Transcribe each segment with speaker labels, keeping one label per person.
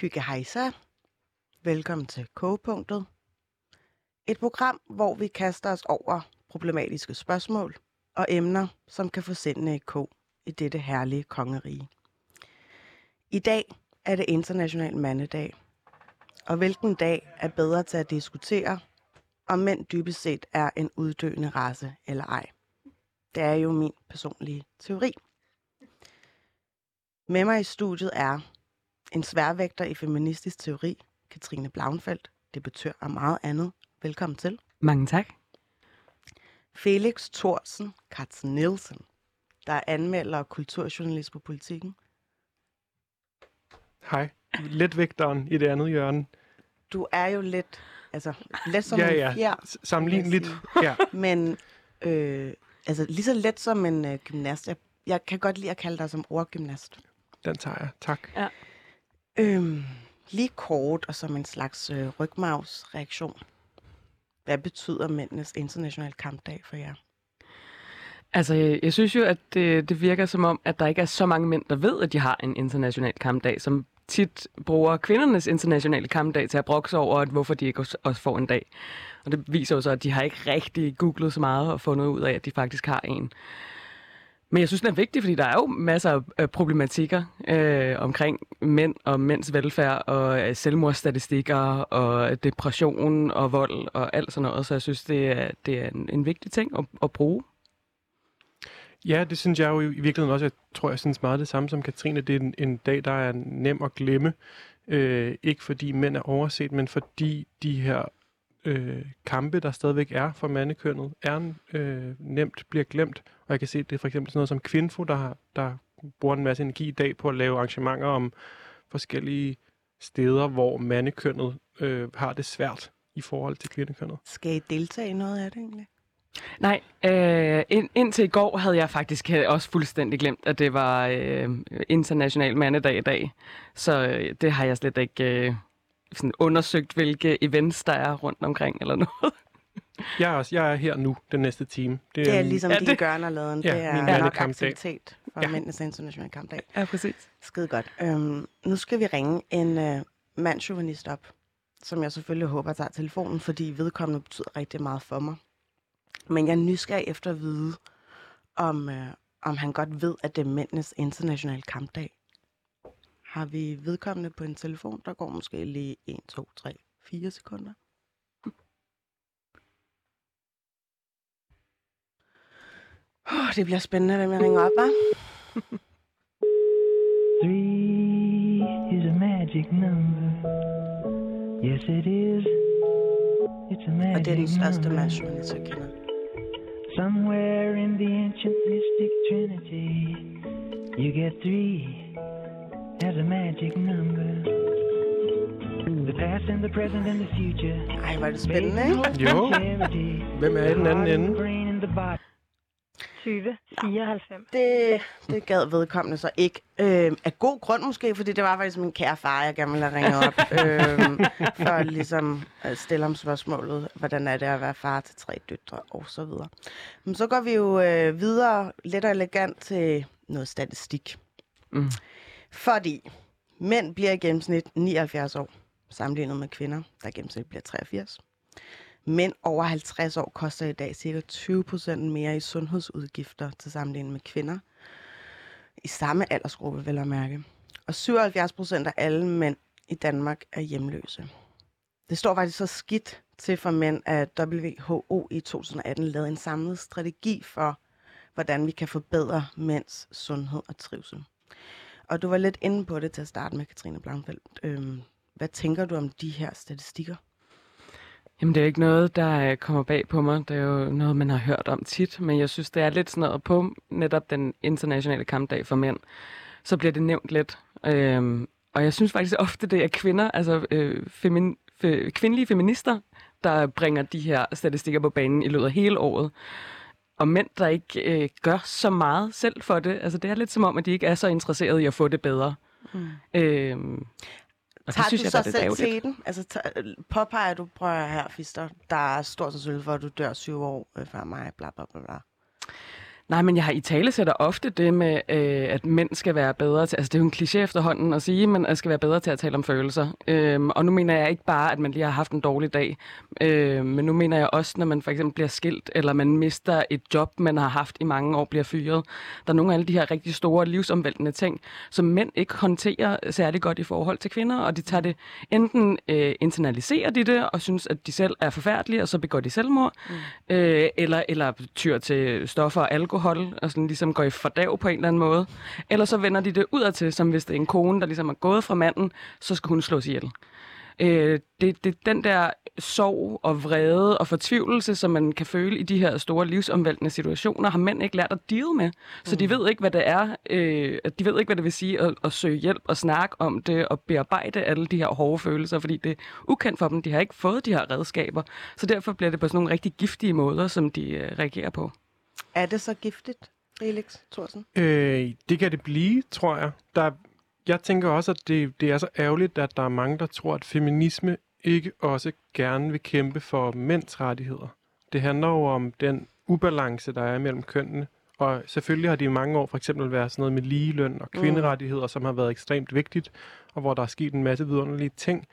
Speaker 1: Hygge Hejsa. Velkommen til Kogepunktet. Et program, hvor vi kaster os over problematiske spørgsmål og emner, som kan få sindene i kog i dette herlige kongerige. I dag er det International Mandedag. Og hvilken dag er bedre til at diskutere, om mænd dybest set er en uddøende race eller ej. Det er jo min personlige teori. Med mig i studiet er en sværvægter i feministisk teori, Katrine Blauenfeldt, debattør og meget andet. Velkommen til.
Speaker 2: Mange tak.
Speaker 1: Felix Thorsen Katz Nielsen, der er anmelder og kulturjournalist på Politiken.
Speaker 3: Hej. Lidt vægteren i det andet hjørne.
Speaker 1: Du er jo lidt, altså, let som
Speaker 3: ja,
Speaker 1: en
Speaker 3: ja.
Speaker 1: fjer,
Speaker 3: S- Sammenligneligt. Ja.
Speaker 1: men øh, altså, lige så let som en øh, gymnast. Jeg, jeg kan godt lide at kalde dig som ordgymnast.
Speaker 3: Den tager jeg. Tak.
Speaker 1: Øhm, lige kort og som en slags øh, rygmavsreaktion. Hvad betyder mændenes internationale kampdag for jer?
Speaker 2: Altså, jeg, jeg synes jo, at det, det virker som om, at der ikke er så mange mænd, der ved, at de har en international kampdag, som tit bruger kvindernes internationale kampdag til at brokse over, at hvorfor de ikke også, også får en dag. Og det viser jo så, at de har ikke rigtig googlet så meget og fundet ud af, at de faktisk har en. Men jeg synes, den er vigtig, fordi der er jo masser af problematikker øh, omkring mænd og mænds velfærd og øh, selvmordsstatistikker og depression og vold og alt sådan noget. Så jeg synes, det er, det er en, en vigtig ting at, at bruge.
Speaker 3: Ja, det synes jeg jo i virkeligheden også. Jeg tror, jeg synes meget det samme som Katrine. Det er en, en dag, der er nem at glemme. Øh, ikke fordi mænd er overset, men fordi de her øh, kampe, der stadigvæk er for mandekønnet, er øh, nemt bliver glemt. Og jeg kan se, at det er for eksempel sådan noget som Kvinfo, der, har, der bruger en masse energi i dag på at lave arrangementer om forskellige steder, hvor mandekønnet øh, har det svært i forhold til kvindekønnet.
Speaker 1: Skal I deltage i noget af det egentlig?
Speaker 2: Nej, øh, ind, indtil i går havde jeg faktisk øh, også fuldstændig glemt, at det var øh, international mandedag i dag. Så øh, det har jeg slet ikke øh, sådan undersøgt, hvilke events der er rundt omkring eller noget.
Speaker 3: Jeg er, også, jeg er her nu den næste time.
Speaker 1: Det er
Speaker 3: en-
Speaker 1: ligesom
Speaker 2: Ja,
Speaker 1: din
Speaker 2: det-
Speaker 1: gørnerladen.
Speaker 3: Ja,
Speaker 1: det er
Speaker 3: min
Speaker 1: nok aktivitet for
Speaker 3: Ja.
Speaker 1: mændenes internationale kampdag.
Speaker 2: Ja, præcis.
Speaker 1: Skide godt. Øhm, nu skal vi ringe en øh, mandsjuvenist op, som jeg selvfølgelig håber tager telefonen, fordi vedkommende betyder rigtig meget for mig. Men jeg er nysgerrig efter at vide, om, øh, om han godt ved, at det er mændenes internationale kampdag. Har vi vedkommende på en telefon, der går måske lige 1, 2, 3, 4 sekunder? Oh, det bliver spændende, hvem jeg ringer op, hva'?
Speaker 4: Three is a magic number. Yes, it is. It's a magic
Speaker 1: Og det er den største
Speaker 4: number.
Speaker 1: mandsjuvenist, jeg kender.
Speaker 4: Somewhere in the ancient mystic trinity, you get three as a magic number. The past and the present and the future.
Speaker 1: Ej, er det spændende, ikke?
Speaker 3: Jo. Hvem er i den anden ende?
Speaker 4: Brain and the body.
Speaker 5: 20, 94.
Speaker 1: Det, det gad vedkommende så ikke. Øh, af god grund måske, fordi det var faktisk min kære far, jeg gerne ville have ringet op. øh, for ligesom at stille ham spørgsmålet, hvordan er det at være far til tre døtre, og så videre. Men så går vi jo øh, videre, lidt og elegant til noget statistik.
Speaker 2: Mm.
Speaker 1: Fordi mænd bliver i gennemsnit 79 år, sammenlignet med kvinder, der i gennemsnit bliver 83. Mænd over 50 år koster i dag ca. 20% mere i sundhedsudgifter til sammenligning med kvinder. I samme aldersgruppe, vil jeg mærke. Og 77% af alle mænd i Danmark er hjemløse. Det står faktisk så skidt til for mænd, at WHO i 2018 lavede en samlet strategi for, hvordan vi kan forbedre mænds sundhed og trivsel. Og du var lidt inde på det til at starte med, Katrine Blankfeldt. Øhm, hvad tænker du om de her statistikker?
Speaker 2: Jamen, det er ikke noget, der øh, kommer bag på mig. Det er jo noget, man har hørt om tit. Men jeg synes, det er lidt sådan noget på netop den internationale kampdag for mænd. Så bliver det nævnt lidt. Øhm, og jeg synes faktisk ofte, det er kvinder, altså øh, femin, fe, kvindelige feminister, der bringer de her statistikker på banen i løbet af hele året. Og mænd, der ikke øh, gør så meget selv for det. Altså, det er lidt som om, at de ikke er så interesserede i at få det bedre.
Speaker 1: Mm.
Speaker 2: Øhm, og
Speaker 1: Tager
Speaker 2: synes
Speaker 1: du
Speaker 2: jeg,
Speaker 1: så selv til den? Altså, tager, påpeger du, prøv her, Fister, der er stor sandsynlighed for, at du dør syv år øh, før mig, bla bla bla bla.
Speaker 2: Nej, men jeg har i tale sætter ofte det med, øh, at mænd skal være bedre til, altså det er jo en kliché efterhånden at sige, men at skal være bedre til at tale om følelser. Øhm, og nu mener jeg ikke bare, at man lige har haft en dårlig dag, øh, men nu mener jeg også, når man for eksempel bliver skilt, eller man mister et job, man har haft i mange år, bliver fyret. Der er nogle af alle de her rigtig store livsomvæltende ting, som mænd ikke håndterer særlig godt i forhold til kvinder, og de tager det enten øh, internaliserer de det, og synes, at de selv er forfærdelige, og så begår de selvmord, mm. øh, eller, eller tyr til stoffer og alkohol, og sådan ligesom går i fordav på en eller anden måde. Eller så vender de det udadtil, som hvis det er en kone, der ligesom er gået fra manden, så skal hun slås ihjel. Øh, det, det den der sorg og vrede og fortvivlelse, som man kan føle i de her store livsomvæltende situationer, har mænd ikke lært at deal med. Så de ved ikke, hvad det er. Øh, de ved ikke, hvad det vil sige at, at søge hjælp og snakke om det og bearbejde alle de her hårde følelser, fordi det er ukendt for dem. De har ikke fået de her redskaber. Så derfor bliver det på sådan nogle rigtig giftige måder, som de øh, reagerer på.
Speaker 1: Er det så giftigt, Felix Thorsen?
Speaker 3: Øh, det kan det blive, tror jeg. Der, jeg tænker også, at det, det er så ærgerligt, at der er mange, der tror, at feminisme ikke også gerne vil kæmpe for mænds rettigheder. Det handler jo om den ubalance, der er mellem kønnene. Og selvfølgelig har det i mange år for eksempel været sådan noget med ligeløn og kvinderettigheder, som har været ekstremt vigtigt, og hvor der er sket en masse vidunderlige ting.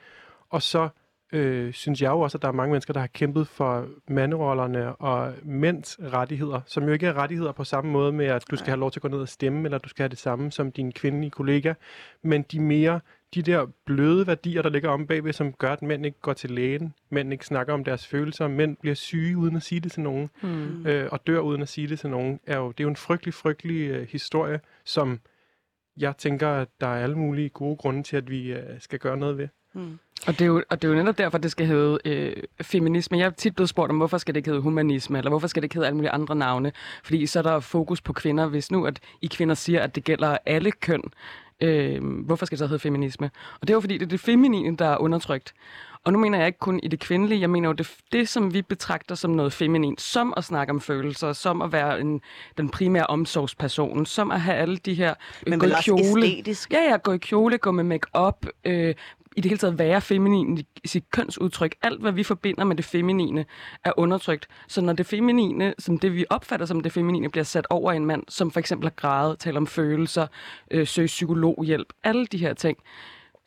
Speaker 3: Og så øh, synes jeg jo også, at der er mange mennesker, der har kæmpet for manderollerne og mænds rettigheder, som jo ikke er rettigheder på samme måde med, at du skal have lov til at gå ned og stemme, eller du skal have det samme som din kvindelige kollega, men de mere de der bløde værdier, der ligger om bagved, som gør, at mænd ikke går til lægen, mænd ikke snakker om deres følelser, mænd bliver syge uden at sige det til nogen, mm. øh, og dør uden at sige det til nogen, er jo, det er jo en frygtelig, frygtelig øh, historie, som jeg tænker, at der er alle mulige gode grunde til, at vi øh, skal gøre noget ved.
Speaker 1: Mm.
Speaker 2: Og det, er jo, og det er jo netop derfor, det skal hedde øh, feminisme. Jeg er tit blevet spurgt om, hvorfor skal det ikke hedde humanisme, eller hvorfor skal det ikke hedde alle mulige andre navne? Fordi så er der fokus på kvinder. Hvis nu, at I kvinder siger, at det gælder alle køn, øh, hvorfor skal det så hedde feminisme? Og det er jo fordi, det er det feminine, der er undertrykt. Og nu mener jeg ikke kun i det kvindelige, jeg mener jo det, det som vi betragter som noget feminin, som at snakke om følelser, som at være en, den primære omsorgsperson, som at have alle de her...
Speaker 1: Men
Speaker 2: gå i kjole.
Speaker 1: æstetisk.
Speaker 2: Ja, ja, gå i kjole, gå med make-up, øh, i det hele taget være feminin i sit kønsudtryk. Alt, hvad vi forbinder med det feminine, er undertrykt. Så når det feminine, som det vi opfatter som det feminine, bliver sat over en mand, som for eksempel har grædet, taler om følelser, øh, søger psykologhjælp, alle de her ting,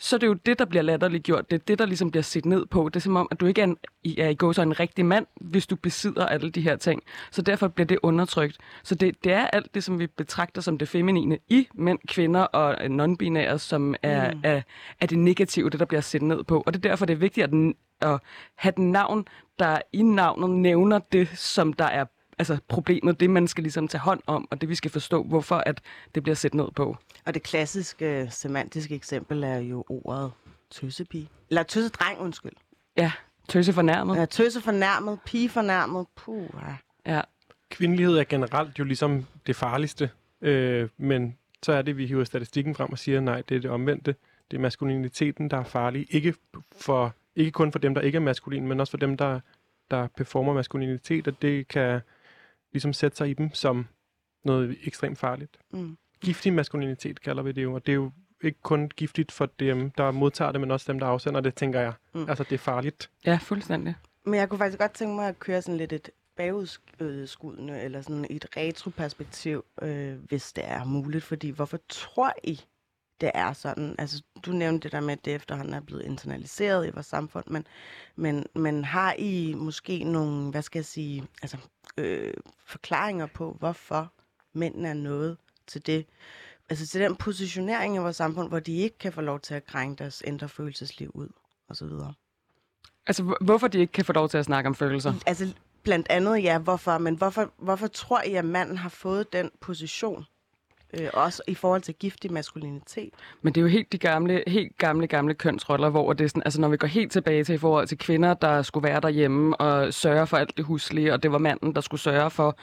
Speaker 2: så det er jo det, der bliver latterligt gjort. Det er det, der ligesom bliver set ned på. Det er som om, at du ikke er, en, er i går så en rigtig mand, hvis du besidder alle de her ting. Så derfor bliver det undertrykt. Så det, det er alt det, som vi betragter som det feminine i mænd, kvinder og øh, non-binære, som er, mm. er, er det negative, det der bliver set ned på. Og det er derfor, det er vigtigt at, at have den navn, der i navnet nævner det, som der er altså problemet, det man skal ligesom tage hånd om, og det vi skal forstå, hvorfor at det bliver set ned på.
Speaker 1: Og det klassiske semantiske eksempel er jo ordet tøssepige. Eller tøssedreng, undskyld.
Speaker 2: Ja, tøse fornærmet.
Speaker 1: Ja, tøsse fornærmet, pige fornærmet. Puh, ja.
Speaker 2: Ja.
Speaker 3: Kvindelighed er generelt jo ligesom det farligste, øh, men så er det, vi hiver statistikken frem og siger, nej, det er det omvendte. Det er maskuliniteten, der er farlig. Ikke, for, ikke kun for dem, der ikke er maskulin, men også for dem, der, der performer maskulinitet, og det kan ligesom sætte sig i dem som noget ekstremt farligt.
Speaker 1: Mm.
Speaker 3: Giftig maskulinitet kalder vi det jo, og det er jo ikke kun giftigt for dem, der modtager det, men også dem, der afsender det, tænker jeg.
Speaker 1: Mm.
Speaker 3: Altså, det er farligt.
Speaker 2: ja, fuldstændig.
Speaker 1: Men jeg kunne faktisk godt tænke mig at køre sådan lidt et bagudskuddende, eller sådan et retroperspektiv, øh, hvis det er muligt. Fordi hvorfor tror I, det er sådan? Altså, du nævnte det der med, at det efterhånden er blevet internaliseret i vores samfund, men, men, men har I måske nogle, hvad skal jeg sige, altså, øh, forklaringer på, hvorfor mændene er nået til det? Altså til den positionering i vores samfund, hvor de ikke kan få lov til at krænge deres indre følelsesliv ud, og så videre.
Speaker 2: Altså, hvor- hvorfor de ikke kan få lov til at snakke om følelser?
Speaker 1: Altså blandt andet, ja, hvorfor, men hvorfor, hvorfor tror I, at manden har fået den position? Øh, også i forhold til giftig maskulinitet.
Speaker 2: Men det er jo helt de gamle, helt gamle, gamle kønsroller, hvor det er sådan, altså når vi går helt tilbage til i forhold til kvinder, der skulle være derhjemme og sørge for alt det huslige, og det var manden, der skulle sørge for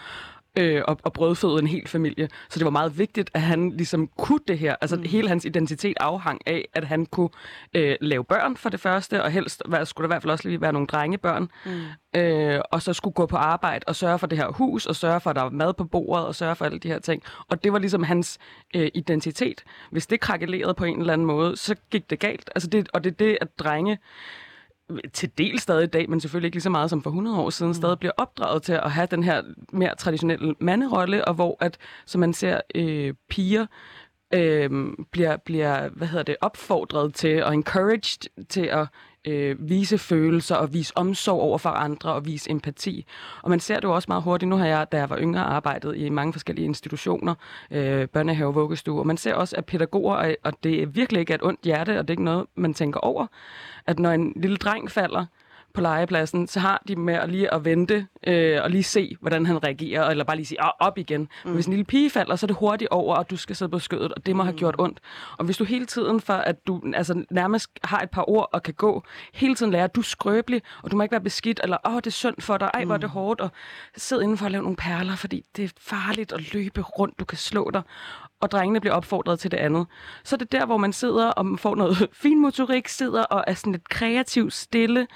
Speaker 2: øh, at, at brødføde en hel familie. Så det var meget vigtigt, at han ligesom kunne det her. Altså mm. hele hans identitet afhang af, at han kunne øh, lave børn for det første, og helst hvad, skulle der i hvert fald også lige være nogle drengebørn. Mm. Øh, og så skulle gå på arbejde og sørge for det her hus, og sørge for, at der var mad på bordet, og sørge for alle de her ting. Og det var ligesom hans øh, identitet. Hvis det krakelerede på en eller anden måde, så gik det galt. Altså det, og det er det, at drenge til del stadig i dag, men selvfølgelig ikke lige så meget som for 100 år siden, mm. stadig bliver opdraget til at have den her mere traditionelle manderolle, og hvor at, som man ser øh, piger øh, bliver, bliver hvad hedder det, opfordret til og encouraged til at øh, vise følelser og vise omsorg over for andre og vise empati. Og man ser det jo også meget hurtigt. Nu har jeg, da jeg var yngre, arbejdet i mange forskellige institutioner, øh, børnehave, vuggestue, og man ser også, at pædagoger, og det er virkelig ikke et ondt hjerte, og det er ikke noget, man tænker over, at når en lille dreng falder, på legepladsen, så har de med at lige at vente øh, og lige se, hvordan han reagerer, eller bare lige sige, op igen. Mm. Men hvis en lille pige falder, så er det hurtigt over, og du skal sidde på skødet, og det må mm. have gjort ondt. Og hvis du hele tiden, for at du altså, nærmest har et par ord og kan gå, hele tiden lærer, at du er skrøbelig, og du må ikke være beskidt, eller åh, det er synd for dig, ej, hvor er det hårdt, og sidde indenfor og lave nogle perler, fordi det er farligt at løbe rundt, du kan slå dig og drengene bliver opfordret til det andet. Så er det der, hvor man sidder og får noget fin motorik, sidder og er sådan lidt kreativ, stille,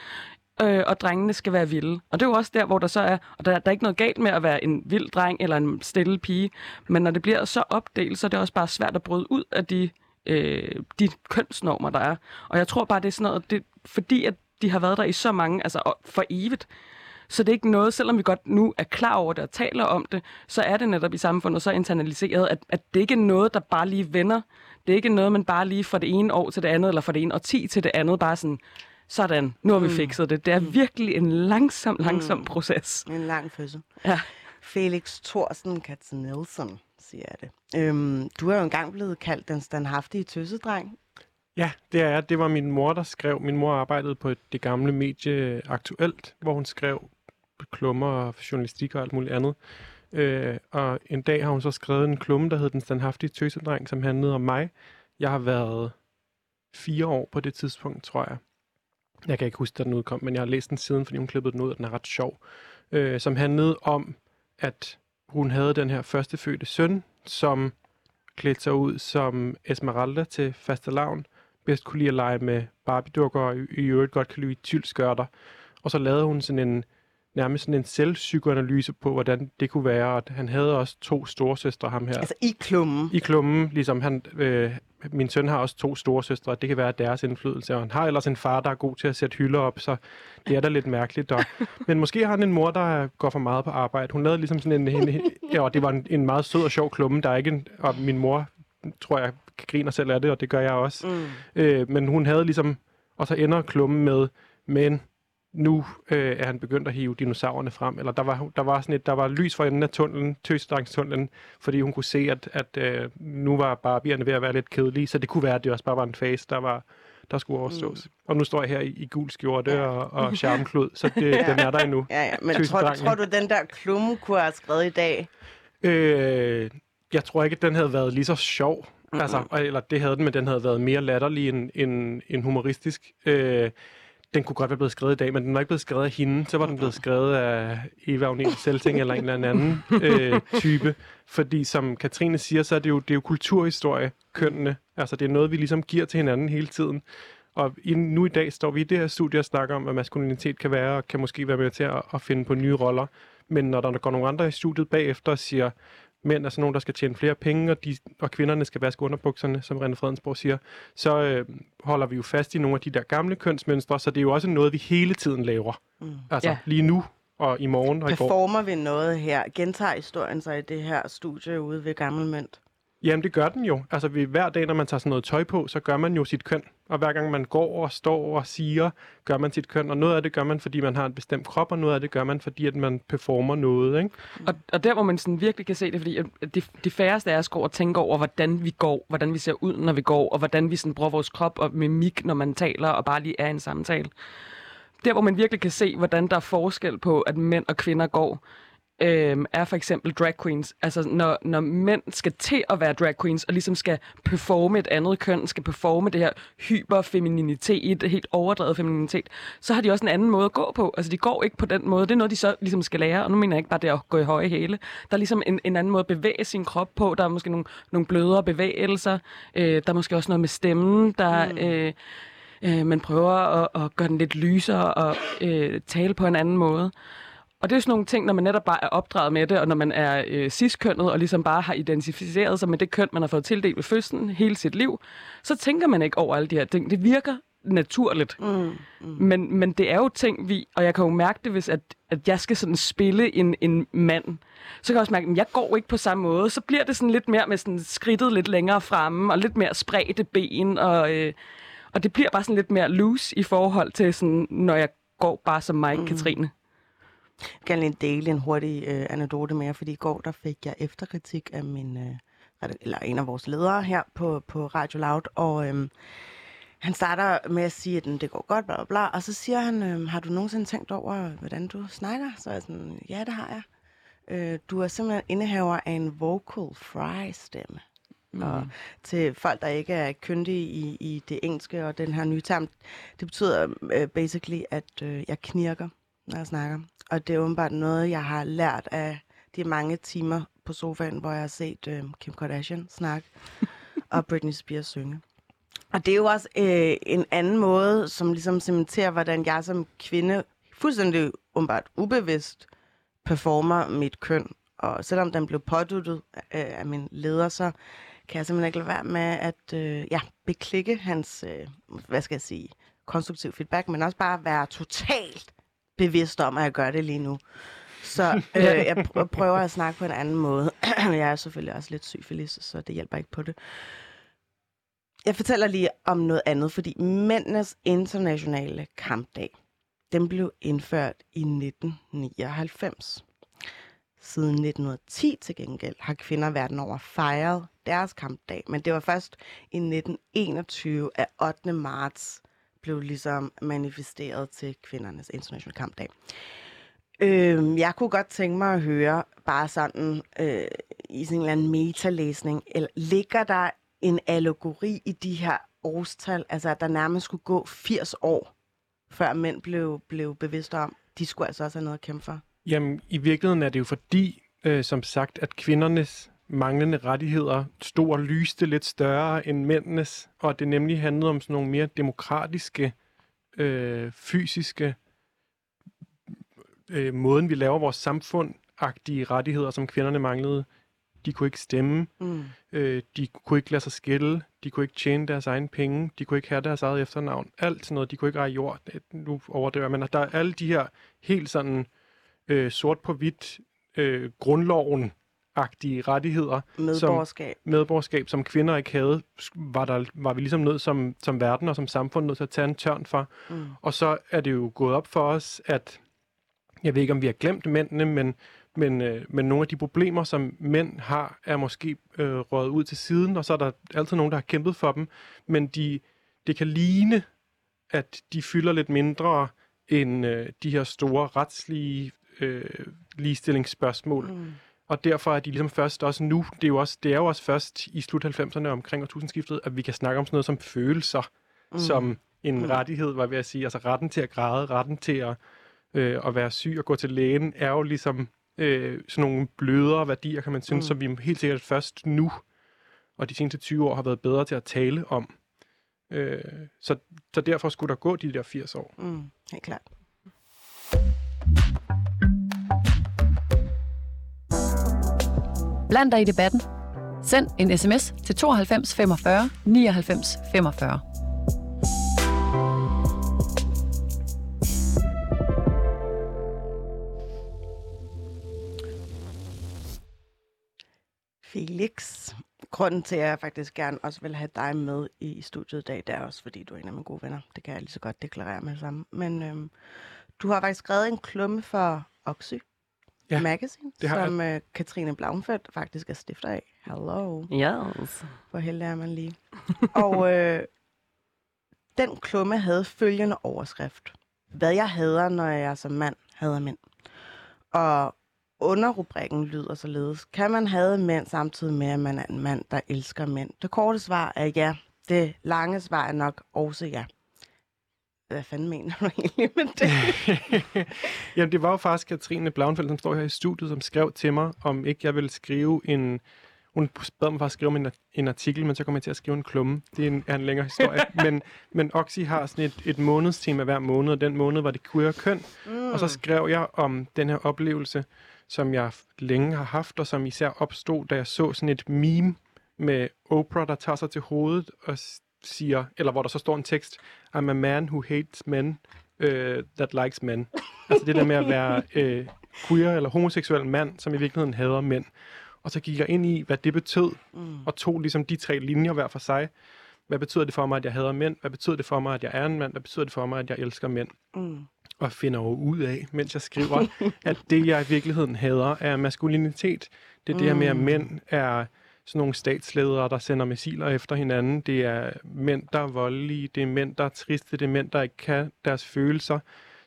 Speaker 2: øh, og drengene skal være vilde. Og det er jo også der, hvor der så er, og der, der er ikke noget galt med at være en vild dreng eller en stille pige, men når det bliver så opdelt, så er det også bare svært at bryde ud af de, øh, de kønsnormer, der er. Og jeg tror bare, det er sådan noget, det, fordi at de har været der i så mange, altså for evigt, så det er ikke noget, selvom vi godt nu er klar over det og taler om det, så er det netop i samfundet så internaliseret, at, at det ikke er noget, der bare lige vender. Det er ikke noget, man bare lige fra det ene år til det andet, eller fra det ene årti til det andet, bare sådan, sådan, nu har vi mm. fikset det. Det er mm. virkelig en langsom, langsom mm. proces.
Speaker 1: En lang fødsel.
Speaker 2: Ja.
Speaker 1: Felix Thorsen Katzen Nielsen, siger jeg det. Øhm, du er jo engang blevet kaldt den standhaftige tøsedreng.
Speaker 3: Ja, det er. Det var min mor, der skrev. Min mor arbejdede på det gamle medie Aktuelt, hvor hun skrev klummer og journalistik og alt muligt andet. Øh, og en dag har hun så skrevet en klumme, der hed Den standhaftige tøsedreng, som handlede om mig. Jeg har været fire år på det tidspunkt, tror jeg. Jeg kan ikke huske, da den udkom, men jeg har læst den siden, fordi hun klippede den ud, og den er ret sjov. Øh, som handlede om, at hun havde den her førstefødte søn, som klædte sig ud som Esmeralda til fastelavn, bedst kunne lide at lege med Barbie-dukker, og i øvrigt godt kan lide tyldskørter. Og så lavede hun sådan en, nærmest sådan en selvpsykoanalyse på, hvordan det kunne være, at han havde også to storesøstre, ham her.
Speaker 1: Altså i klummen.
Speaker 3: I klummen, ligesom han, øh, min søn har også to store søstre, det kan være deres indflydelse, og han har ellers en far, der er god til at sætte hylder op, så det er da lidt mærkeligt. Og, men måske har han en mor, der går for meget på arbejde. Hun lavede ligesom sådan en, en ja, og det var en, en meget sød og sjov klumme, der er ikke en, og min mor, tror jeg, griner selv af det, og det gør jeg også. Mm. Øh, men hun havde ligesom, og så ender klummen med, men nu øh, er han begyndt at hive dinosaurerne frem, eller der var, der var sådan et, der var lys for enden af tunnelen, tøsdrengstunnelen, fordi hun kunne se, at, at øh, nu var Barbierne ved at være lidt kedelige, så det kunne være, at det også bare var en fase, der var der skulle overstås. Mm. Og nu står jeg her i, i gul skjorte ja. og, og charmeklud, så det, ja. den er der endnu.
Speaker 1: Ja, ja. Men tror, tror du, den der klumme kunne have skrevet i dag?
Speaker 3: Øh, jeg tror ikke, at den havde været lige så sjov. Mm-hmm. Altså, eller det havde den, men den havde været mere latterlig end, end, end humoristisk. Øh, den kunne godt være blevet skrevet i dag, men den var ikke blevet skrevet af hende. Så var den blevet skrevet af Eva Agnel Selting eller en eller anden øh, type. Fordi som Katrine siger, så er det jo, det er jo kulturhistorie, kønnene. Altså det er noget, vi ligesom giver til hinanden hele tiden. Og i, nu i dag står vi i det her studie og snakker om, hvad maskulinitet kan være, og kan måske være med til at, at finde på nye roller. Men når der går nogle andre i studiet bagefter og siger, mænd er sådan nogen, der skal tjene flere penge, og, de, og kvinderne skal vaske underbukserne, som René Fredensborg siger, så øh, holder vi jo fast i nogle af de der gamle kønsmønstre, så det er jo også noget, vi hele tiden laver. Mm. Altså ja. lige nu og i morgen og
Speaker 1: Performer
Speaker 3: i går.
Speaker 1: Performer vi noget her? Gentager historien sig i det her studie ude ved Gammelmønt?
Speaker 3: Jamen, det gør den jo. Altså, hver dag, når man tager sådan noget tøj på, så gør man jo sit køn. Og hver gang man går og står og siger, gør man sit køn. Og noget af det gør man, fordi man har en bestemt krop, og noget af det gør man, fordi at man performer noget. Ikke? Mm.
Speaker 2: Og, og der, hvor man sådan virkelig kan se det, fordi at de, de færreste af os går og tænker over, hvordan vi går, hvordan vi ser ud, når vi går, og hvordan vi sådan bruger vores krop og mimik, når man taler, og bare lige er i en samtale. Der, hvor man virkelig kan se, hvordan der er forskel på, at mænd og kvinder går, øh, er for eksempel drag queens. Altså når, når mænd skal til at være drag queens, og ligesom skal performe et andet køn, skal performe det her hyperfemininitet, helt overdrevet femininitet, så har de også en anden måde at gå på. Altså de går ikke på den måde. Det er noget, de så ligesom skal lære, og nu mener jeg ikke bare det at gå i høje hæle. Der er ligesom en, en anden måde at bevæge sin krop på. Der er måske nogle, nogle blødere bevægelser. Øh, der er måske også noget med stemmen, der... Mm. Øh, øh, man prøver at, at gøre den lidt lysere og øh, tale på en anden måde. Og det er sådan nogle ting, når man netop bare er opdraget med det, og når man er øh, ciskønnet, og ligesom bare har identificeret sig med det køn, man har fået tildelt ved fødslen hele sit liv, så tænker man ikke over alle de her ting. Det virker naturligt.
Speaker 1: Mm, mm.
Speaker 2: Men, men det er jo ting, vi... Og jeg kan jo mærke det, hvis at, at jeg skal sådan spille en, en mand. Så kan jeg også mærke, at jeg går ikke på samme måde. Så bliver det sådan lidt mere med sådan skridtet lidt længere fremme, og lidt mere spredte ben, og, øh, og det bliver bare sådan lidt mere loose i forhold til, sådan, når jeg går bare som mig, mm. Katrine.
Speaker 1: Jeg kan lige dele en hurtig øh, anekdote mere, fordi i går der fik jeg efterkritik af min, øh, eller en af vores ledere her på, på Radio Loud, og øh, han starter med at sige, at det går godt, bla bla bla, og så siger han, øh, har du nogensinde tænkt over, hvordan du snakker? Så er jeg sådan, ja, det har jeg. Øh, du er simpelthen indehaver af en vocal fry stemme. Mm. Og til folk, der ikke er kyndige i, i det engelske og den her nye term, det betyder øh, basically, at øh, jeg knirker, når jeg snakker. Og det er åbenbart noget, jeg har lært af de mange timer på sofaen, hvor jeg har set øh, Kim Kardashian snakke og Britney Spears synge. Og det er jo også øh, en anden måde, som ligesom cementerer, hvordan jeg som kvinde fuldstændig åbenbart ubevidst performer mit køn. Og selvom den blev påduttet øh, af min leder, så kan jeg simpelthen ikke lade være med at øh, ja, beklikke hans, øh, hvad skal jeg sige, konstruktiv feedback, men også bare være totalt bevidst om, at jeg gør det lige nu. Så øh, jeg pr- prøver at snakke på en anden måde. jeg er selvfølgelig også lidt syfilis, så det hjælper ikke på det. Jeg fortæller lige om noget andet, fordi mændenes internationale kampdag, den blev indført i 1999. Siden 1910 til gengæld har kvinder verden over fejret deres kampdag, men det var først i 1921, at 8. marts blev ligesom manifesteret til kvindernes internationale kampdag. Øh, jeg kunne godt tænke mig at høre, bare sådan øh, i sådan en eller anden metalæsning, eller ligger der en allegori i de her årstal, altså at der nærmest skulle gå 80 år, før mænd blev, blev bevidste om, de skulle altså også have noget at kæmpe for?
Speaker 3: Jamen, i virkeligheden er det jo fordi, øh, som sagt, at kvindernes manglende rettigheder stod og lyste lidt større end mændenes, og at det nemlig handlede om sådan nogle mere demokratiske, øh, fysiske øh, måden, vi laver vores samfund-agtige rettigheder, som kvinderne manglede. De kunne ikke stemme,
Speaker 1: Mm.
Speaker 3: øh, de kunne ikke lade sig skille, de kunne ikke tjene deres egen penge, de kunne ikke have deres eget efternavn, alt sådan noget, de kunne ikke eje jord, nu overdøver men der er alle de her helt sådan øh, sort på hvidt øh, grundloven-agtige rettigheder,
Speaker 1: Medborgerskab.
Speaker 3: medborgerskab, som kvinder ikke havde, var, der, var vi ligesom nødt som, som verden og som samfund nødt til at tage en tørn for.
Speaker 1: Mm.
Speaker 3: Og så er det jo gået op for os, at jeg ved ikke, om vi har glemt mændene, men, men, øh, men nogle af de problemer, som mænd har, er måske øh, røget ud til siden, og så er der altid nogen, der har kæmpet for dem. Men de, det kan ligne, at de fylder lidt mindre end øh, de her store retslige øh, ligestillingsspørgsmål.
Speaker 1: Mm.
Speaker 3: Og derfor er de ligesom først også nu, det er jo, også, det er jo også først i slut 90'erne omkring årtusindskiftet, at vi kan snakke om sådan noget som følelser, mm. som en
Speaker 1: Mm.
Speaker 3: rettighed, var jeg ved at sige. Altså retten til at græde, retten til at, øh, at være syg og gå til lægen, er jo ligesom øh, sådan nogle blødere værdier, kan man synes,
Speaker 1: Mm.
Speaker 3: som vi helt sikkert først nu, og de seneste 20 år, har været bedre til at tale om. Øh, så, så derfor skulle der gå de der 80 år.
Speaker 1: Mm. Helt klart.
Speaker 6: Bland dig i debatten. Send en sms til 92 45 99 45.
Speaker 1: Felix, grunden til, at jeg faktisk gerne også vil have dig med i studiet i dag, det er også, fordi du er en af mine gode venner. Det kan jeg lige så godt deklarere med sammen. Men øhm, du har faktisk skrevet en klumme for Oxy
Speaker 3: Ja,
Speaker 1: Magazine,
Speaker 3: det har
Speaker 1: som øh, Katrine Blauenfeldt faktisk er stifter af. Hello.
Speaker 2: Yes.
Speaker 1: Hvor heldig er man lige. Og øh, den klumme havde følgende overskrift. Hvad jeg hader, når jeg som mand hader mænd. Og underrubrikken lyder således. Kan man have mænd samtidig med, at man er en mand, der elsker mænd? Det korte svar er ja. Det lange svar er nok også ja. Hvad fanden mener du egentlig med det?
Speaker 3: Jamen, det var jo faktisk Katrine Blauenfeldt, som står her i studiet, som skrev til mig, om ikke jeg ville skrive en... Hun bad mig faktisk skrive en, en artikel, men så kom jeg til at skrive en klumme. Det er en, er en længere historie. men, men Oxy har sådan et, et månedstema hver måned, og den måned var det queer køn.
Speaker 1: Mm.
Speaker 3: Og så skrev jeg om den her oplevelse, som jeg længe har haft, og som især opstod, da jeg så sådan et meme med Oprah, der tager sig til hovedet og siger, eller hvor der så står en tekst, I'm a man who hates men uh, that likes men. altså det der med at være øh, queer eller homoseksuel mand, som i virkeligheden hader mænd. Og så gik jeg ind i, hvad det betød, mm. og tog ligesom de tre linjer hver for sig. Hvad betyder det for mig, at jeg hader mænd? Hvad betyder det for mig, at jeg er en mand? Hvad betyder det for mig, at jeg elsker mænd?
Speaker 1: Mm.
Speaker 3: Og finder jo ud af, mens jeg skriver, at det, jeg i virkeligheden hader, er maskulinitet. Det er det her med, at mænd er sådan nogle statsledere, der sender missiler efter hinanden. Det er mænd, der er voldelige. Det er mænd, der er triste. Det er mænd, der ikke kan deres følelser.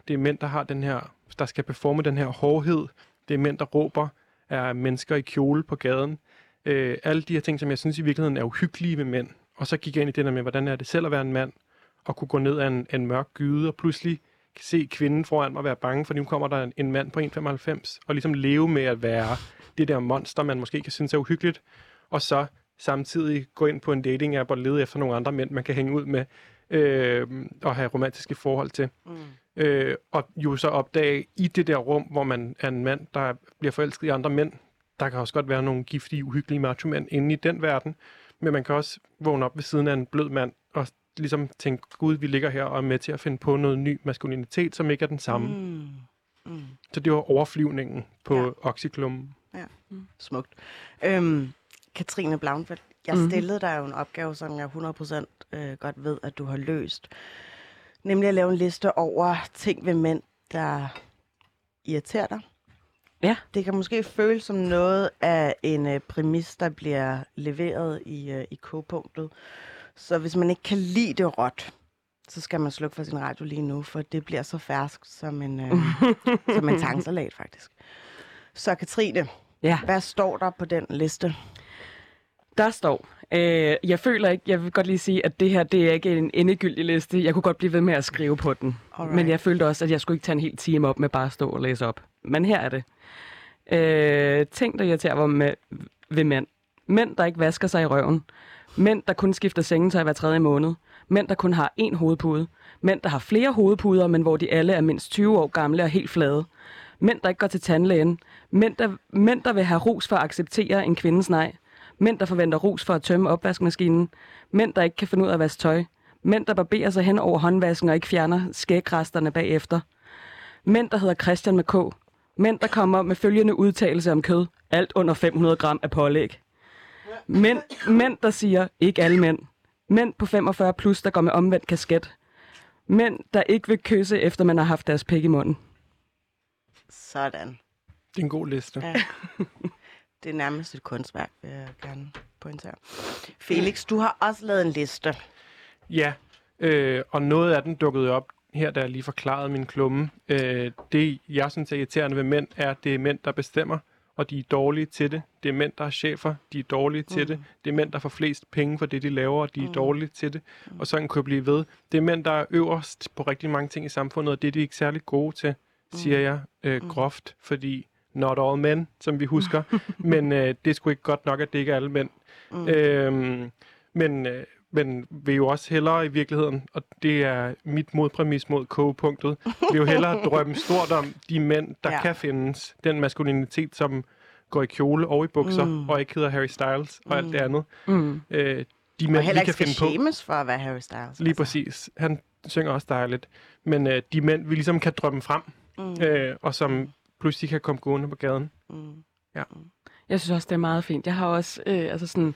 Speaker 3: Det er mænd, der har den her, der skal performe den her hårdhed. Det er mænd, der råber er mennesker i kjole på gaden. Øh, alle de her ting, som jeg synes i virkeligheden er uhyggelige ved mænd. Og så gik jeg ind i det der med, hvordan er det selv at være en mand, og kunne gå ned ad en, en mørk gyde, og pludselig se kvinden foran mig være bange, for nu kommer der en, en mand på 1,95, og ligesom leve med at være det der monster, man måske kan synes er uhyggeligt, og så samtidig gå ind på en dating app og lede efter nogle andre mænd, man kan hænge ud med, øh, og have romantiske forhold til. Mm. Øh, og jo så opdage i det der rum, hvor man er en mand, der bliver forelsket i andre mænd, der kan også godt være nogle giftige, uhyggelige macho-mænd inde i den verden, men man kan også vågne op ved siden af en blød mand og ligesom tænke, gud, vi ligger her og er med til at finde på noget ny maskulinitet, som ikke er den samme. Mm. Mm. Så det var overflyvningen på ja. Oxyklum.
Speaker 1: Ja, mm. smukt. Øhm, Katrine Blauenfeldt, jeg mm-hmm. stillede dig jo en opgave, som jeg 100% øh, godt ved, at du har løst. Nemlig at lave en liste over ting ved mænd, der irriterer dig.
Speaker 2: Ja.
Speaker 1: Det kan måske føles som noget af en øh, præmis, der bliver leveret i, øh, i k-punktet. Så hvis man ikke kan lide det råt, så skal man slukke for sin radio lige nu, for det bliver så fersk som en, øh, som en tangsalat, faktisk. Så Katrine,
Speaker 2: Ja.
Speaker 1: hvad står der på den liste?
Speaker 2: Der står, øh, jeg føler ikke, jeg vil godt lige sige, at det her, det er ikke en endegyldig liste. Jeg kunne godt blive ved med at skrive på den.
Speaker 1: Alright.
Speaker 2: Men jeg følte også, at jeg skulle ikke tage en hel time op med bare at stå og læse op. Men her er det. Øh, ting, der irriterer mig med, ved mænd. Mænd, der ikke vasker sig i røven. Mænd, der kun skifter sengetøj hver tredje måned. Mænd, der kun har én hovedpude. Mænd, der har flere hovedpuder, men hvor de alle er mindst 20 år gamle og helt flade. Mænd, der ikke går til tandlægen. Mænd, der, mænd, der vil have ros for at acceptere en kvindes nej. Mænd, der forventer ros for at tømme opvaskemaskinen. Mænd, der ikke kan finde ud af at vaske tøj. Mænd, der barberer sig hen over håndvasken og ikke fjerner skægresterne bagefter. Mænd, der hedder Christian med K. Mænd, der kommer med følgende udtalelse om kød. Alt under 500 gram af pålæg. Mænd, mænd, der siger, ikke alle mænd. Mænd på 45 plus, der går med omvendt kasket. Mænd, der ikke vil kysse, efter man har haft deres pæk i munden.
Speaker 1: Sådan.
Speaker 3: Det er en god liste.
Speaker 1: Ja. Det er nærmest et kunstværk, vil jeg gerne pointere. Felix, du har også lavet en liste.
Speaker 3: Ja, øh, og noget af den dukkede op her, da jeg lige forklarede min klumme. Øh, det, jeg synes er irriterende ved mænd, er, at det er mænd, der bestemmer, og de er dårlige til det. Det er mænd, der er chefer, de er dårlige til
Speaker 1: Mm.
Speaker 3: det. Det er mænd, der får flest penge for det, de laver, og de er dårlige til det. Og sådan kunne jeg blive ved. Det er mænd, der er øverst på rigtig mange ting i samfundet, og det er de ikke særlig gode til, siger jeg øh, groft, fordi not all men, som vi husker. men øh, det er sgu ikke godt nok, at det ikke er alle mænd. Mm. Øhm, men, øh, men vil jo også hellere i virkeligheden, og det er mit modpræmis mod kogepunktet, vil jo hellere drømme stort om de mænd, der
Speaker 1: Ja.
Speaker 3: kan findes. Den maskulinitet, som går i kjole og i bukser,
Speaker 1: Mm.
Speaker 3: mm. og ikke hedder Harry Styles og alt det andet.
Speaker 2: Mm.
Speaker 3: Øh, de
Speaker 1: Og
Speaker 3: mænd,
Speaker 1: heller
Speaker 3: vi
Speaker 1: ikke
Speaker 3: kan
Speaker 1: skal
Speaker 3: finde på.
Speaker 1: for at være Harry Styles.
Speaker 3: Lige præcis. Han synger også dejligt. Men øh, de mænd, vi ligesom kan drømme frem,
Speaker 1: Mm.
Speaker 3: øh, og som pludselig kan komme gående på gaden.
Speaker 1: Mm.
Speaker 2: Jeg synes også, det er meget fint. Jeg har også øh, altså sådan,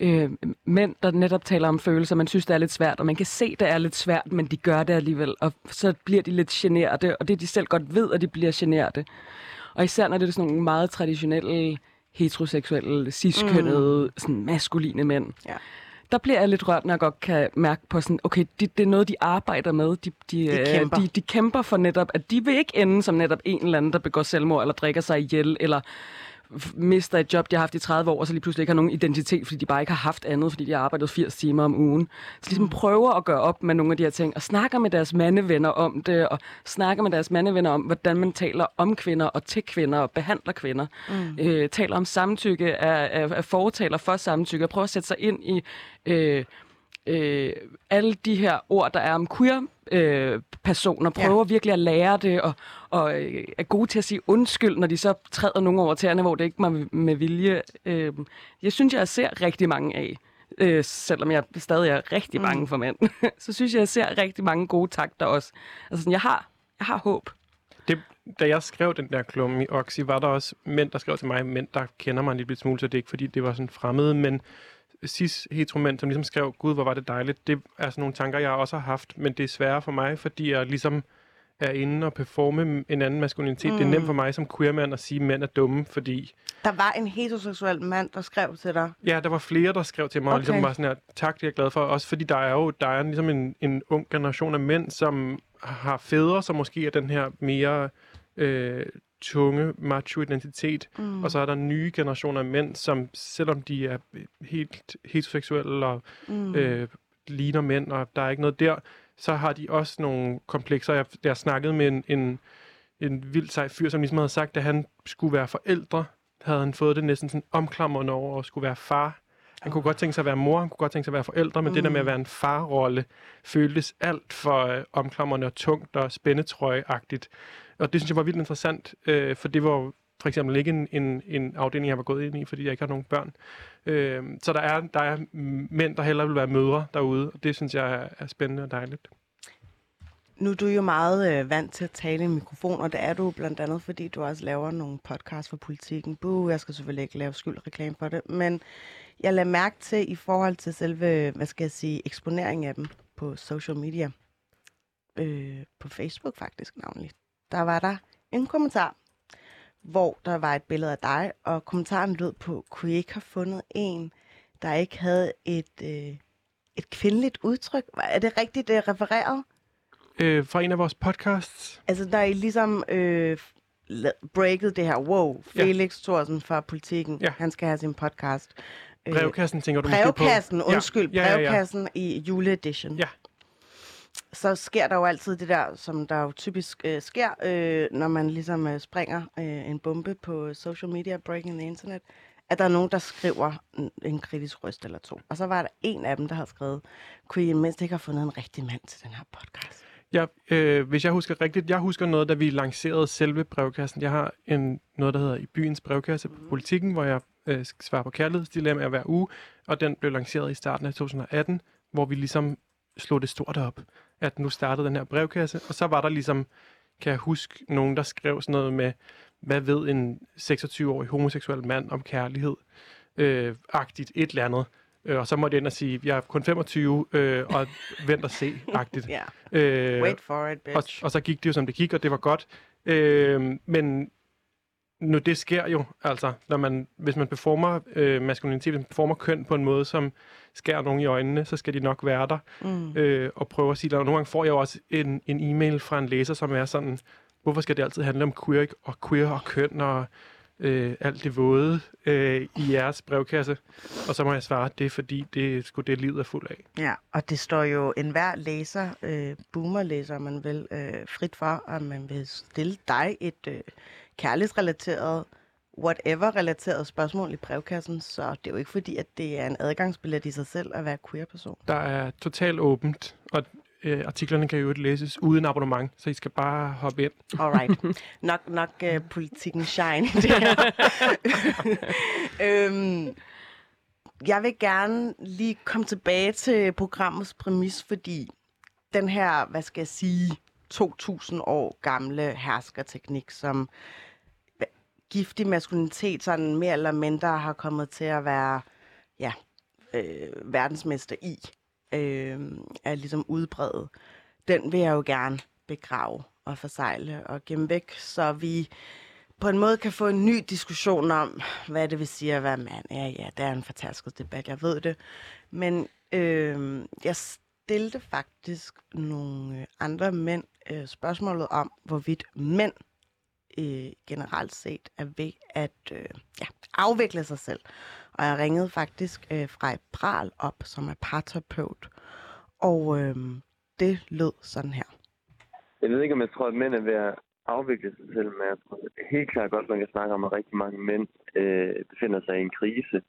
Speaker 2: øh, mænd, der netop taler om følelser. Man synes, det er lidt svært, og man kan se, det er lidt svært, men de gør det alligevel. Og så bliver de lidt generte, og det de selv godt ved, at de bliver generte. Og især når det er sådan nogle meget traditionelle, heteroseksuelle, ciskønnede, mm. sådan maskuline mænd.
Speaker 1: Ja.
Speaker 2: Der bliver jeg lidt rørt, når jeg godt kan mærke på sådan, okay, det, det er noget, de arbejder med. De, de, øh,
Speaker 1: kæmper.
Speaker 2: De, de kæmper for netop, at de vil ikke ende som netop en eller anden, der begår selvmord, eller drikker sig ihjel, eller mister et job, de har haft i 30 år, og så lige pludselig ikke har nogen identitet, fordi de bare ikke har haft andet, fordi de har arbejdet 80 timer om ugen. Så ligesom prøver at gøre op med nogle af de her ting, og snakker med deres mandevenner om det, og snakker med deres mandevenner om, hvordan man taler om kvinder og til kvinder, og behandler kvinder. Mm. Øh, taler om samtykke, er, er, er fortaler for samtykke, og prøver at sætte sig ind i... Øh, øh, alle de her ord, der er om queer øh, personer, prøver ja. virkelig at lære det, og, og øh, er gode til at sige undskyld, når de så træder nogen over tæerne, hvor det ikke var med, vilje. Øh, jeg synes, jeg ser rigtig mange af. øh, selvom jeg stadig er rigtig
Speaker 1: Mm.
Speaker 2: bange for mænd, så synes jeg, jeg ser rigtig mange gode takter også. Altså, sådan, jeg har, jeg har håb.
Speaker 3: Det, da jeg skrev den der klumme i Oxy, var der også mænd, der skrev til mig, mænd, der kender mig en lille smule, så det er ikke fordi, det var sådan fremmede, men cis heteromænd, som ligesom skrev, gud, hvor var det dejligt, det er sådan nogle tanker, jeg også har haft, men det er sværere for mig, fordi jeg ligesom er inde og performe en anden maskulinitet. Mm. Det er nemt for mig som queer-mand at sige, at mænd er dumme, fordi
Speaker 1: Der var en heteroseksuel mand, der skrev til dig.
Speaker 3: Ja, der var flere, der skrev til mig, okay. og ligesom var sådan her, tak, det er jeg glad for. Også fordi der er jo der er ligesom en, en ung generation af mænd, som har fædre, som måske er den her mere øh, tunge macho-identitet. Mm. Og så er der nye generationer af mænd, som selvom de er helt heteroseksuelle og mm. øh, ligner mænd, og der er ikke noget der, så har de også nogle komplekser. Jeg, jeg snakkede med en, en, en vild sej fyr, som ligesom havde sagt, at han skulle være forældre, havde han fået det næsten sådan omklamrende over at skulle være far. Han kunne godt tænke sig at være mor, han kunne godt tænke sig at være forældre, men mm. det der med at være en farrolle føltes alt for øh, omklamrende og tungt og spændetrøjeagtigt. Og det synes jeg var vildt interessant, øh, for det var for eksempel ikke en, en, en afdeling, jeg var gået ind i, fordi jeg ikke har nogen børn. Øh, så der er, der er mænd, der hellere vil være mødre derude, og det synes jeg er, er spændende og dejligt.
Speaker 1: Nu er du jo meget øh, vant til at tale i mikrofon, og det er du blandt andet, fordi du også laver nogle podcasts for politikken. Buh, jeg skal selvfølgelig ikke lave skyldreklame for det, men jeg lader mærke til i forhold til selve, hvad skal jeg sige, eksponering af dem på social media, øh, på Facebook faktisk navnlig, der var der en kommentar, hvor der var et billede af dig, og kommentaren lød på, kunne I ikke have fundet en, der ikke havde et, øh, et kvindeligt udtryk? Er det rigtigt det er refereret?
Speaker 3: Øh, fra en af vores podcasts,
Speaker 1: Altså, der er I ligesom øh, breaket det her, wow. Felix ja. Thorsen fra Politiken,
Speaker 3: Ja.
Speaker 1: han skal have sin podcast. Øh,
Speaker 3: brevkassen tænker du måske på?
Speaker 1: brevkassen, undskyld,
Speaker 3: Ja, ja, ja, ja.
Speaker 1: brevkassen i juleedition.
Speaker 3: Ja.
Speaker 1: Så sker der jo altid det der, som der jo typisk øh, sker, øh, når man ligesom øh, springer øh, en bombe på social media, breaking the internet, at der er nogen, der skriver en, en kritisk røst eller to. Og så var der en af dem, der havde skrevet, kunne I mindst ikke have fundet en rigtig mand til den her podcast?
Speaker 3: Ja, øh, hvis jeg husker rigtigt, jeg husker noget, da vi lancerede selve brevkassen. Jeg har en, noget, der hedder I byens brevkasse på politikken, hvor jeg øh, svarer på kærlighedsdilemmaer hver uge, og den blev lanceret i starten af 2018, hvor vi ligesom slog det stort op, at nu startede den her brevkasse, og så var der ligesom, kan jeg huske, nogen, der skrev sådan noget med, hvad ved en 26-årig homoseksuel mand om kærlighed? Øh, agtigt, et eller andet. Øh, og så måtte jeg ind og sige, jeg er kun 25, øh, og vent og se, agtigt.
Speaker 1: Ja,
Speaker 3: Øh,
Speaker 1: wait for it,
Speaker 3: og,
Speaker 1: bitch.
Speaker 3: og så gik det jo, som det gik, og det var godt. Øh, men nu, det sker jo, altså, når man, hvis man performer øh, maskulinitet, hvis man performer køn på en måde, som skærer nogen i øjnene, så skal de nok være der
Speaker 1: Mm.
Speaker 3: øh, og prøve at sige det. Og nogle gange får jeg jo også en, en e-mail fra en læser, som er sådan, hvorfor skal det altid handle om queer og, queer og køn og øh, alt det våde øh, i jeres brevkasse? Og så må jeg svare, at det er fordi, det er sgu det, livet er fuld af.
Speaker 1: Ja, og det står jo enhver læser, øh, boomer-læser, om man vil, øh, frit for, at man vil stille dig et øh, kærlighedsrelateret, whatever-relateret spørgsmål i brevkassen, så det er jo ikke fordi, at det er en adgangsbillet i sig selv at være queer-person.
Speaker 3: Der er totalt åbent, og øh, artiklerne kan jo ikke læses uden abonnement, så I skal bare hoppe ind.
Speaker 1: Alright. nok nok øh, politikken shine. Det her. øhm, jeg vil gerne lige komme tilbage til programmets præmis, fordi den her, hvad skal jeg sige, 2000 år gamle herskerteknik, som giftig maskulinitet sådan mere eller mindre har kommet til at være ja, øh, verdensmester i, øh, er ligesom udbredet. Den vil jeg jo gerne begrave og forsejle og gemme væk, så vi på en måde kan få en ny diskussion om, hvad det vil sige at være mand. Ja, ja, det er en fortasket debat, jeg ved det. Men øh, jeg stillede faktisk nogle øh, andre mænd øh, spørgsmålet om, hvorvidt mænd øh, generelt set er ved at øh, ja, afvikle sig selv. Og jeg ringede faktisk øh, fra et pral op, som er parterapeut. Og øh, det lød sådan her.
Speaker 7: Jeg ved ikke, om jeg tror, at mænd er ved at afvikle sig selv, men jeg tror helt klart godt, man kan snakke om, at rigtig mange mænd øh, befinder sig i en krise.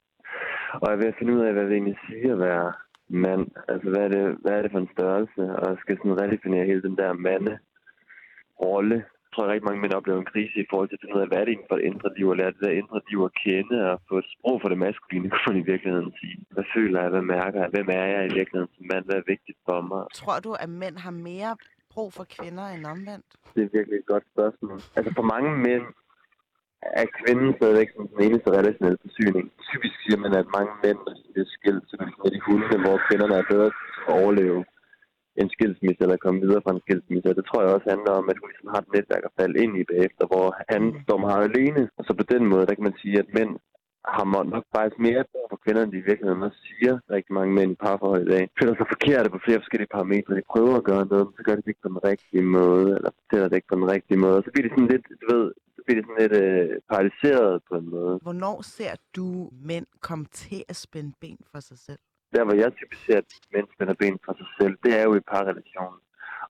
Speaker 7: Og jeg er ved at finde ud af, hvad det egentlig siger at være mand. Altså, hvad er det, hvad er det for en størrelse? Og jeg skal sådan redefinere hele den der mande rolle tror, at rigtig mange mænd oplever en krise i forhold til at finde ud af, hvad er det egentlig for et indre liv, og lære det der indre liv at kende, og få et sprog for det maskuline, kunne man i virkeligheden sige. Hvad føler jeg? Hvad mærker jeg? Hvem er jeg i virkeligheden som mand? Hvad er vigtigt for mig?
Speaker 1: Tror du, at mænd har mere brug for kvinder end omvendt?
Speaker 7: Det er virkelig et godt spørgsmål. Altså for mange mænd er kvinden stadigvæk som den eneste relationelle forsyning. Typisk siger man, at mange mænd bliver skilt, så med de hunde, hvor kvinderne er bedre til at overleve en skilsmisse eller komme videre fra en skilsmisse. Og det tror jeg også handler om, at hun ligesom har et netværk at falde ind i bagefter, hvor han står meget alene. Og så på den måde, der kan man sige, at mænd har må- nok faktisk mere brug for kvinder, end de i virkeligheden også siger. Rigtig mange mænd i parforhold i dag føler sig forkerte på flere forskellige parametre. De prøver at gøre noget, men så gør de det ikke på den rigtige måde, eller fortæller det ikke på den rigtige måde. Og så bliver det sådan lidt, du ved, bliver sådan lidt øh, paralyseret på en måde.
Speaker 1: Hvornår ser du mænd komme til at spænde ben for sig selv?
Speaker 7: der, hvor jeg typisk ser, at mænd spænder ben for sig selv, det er jo i parrelationen.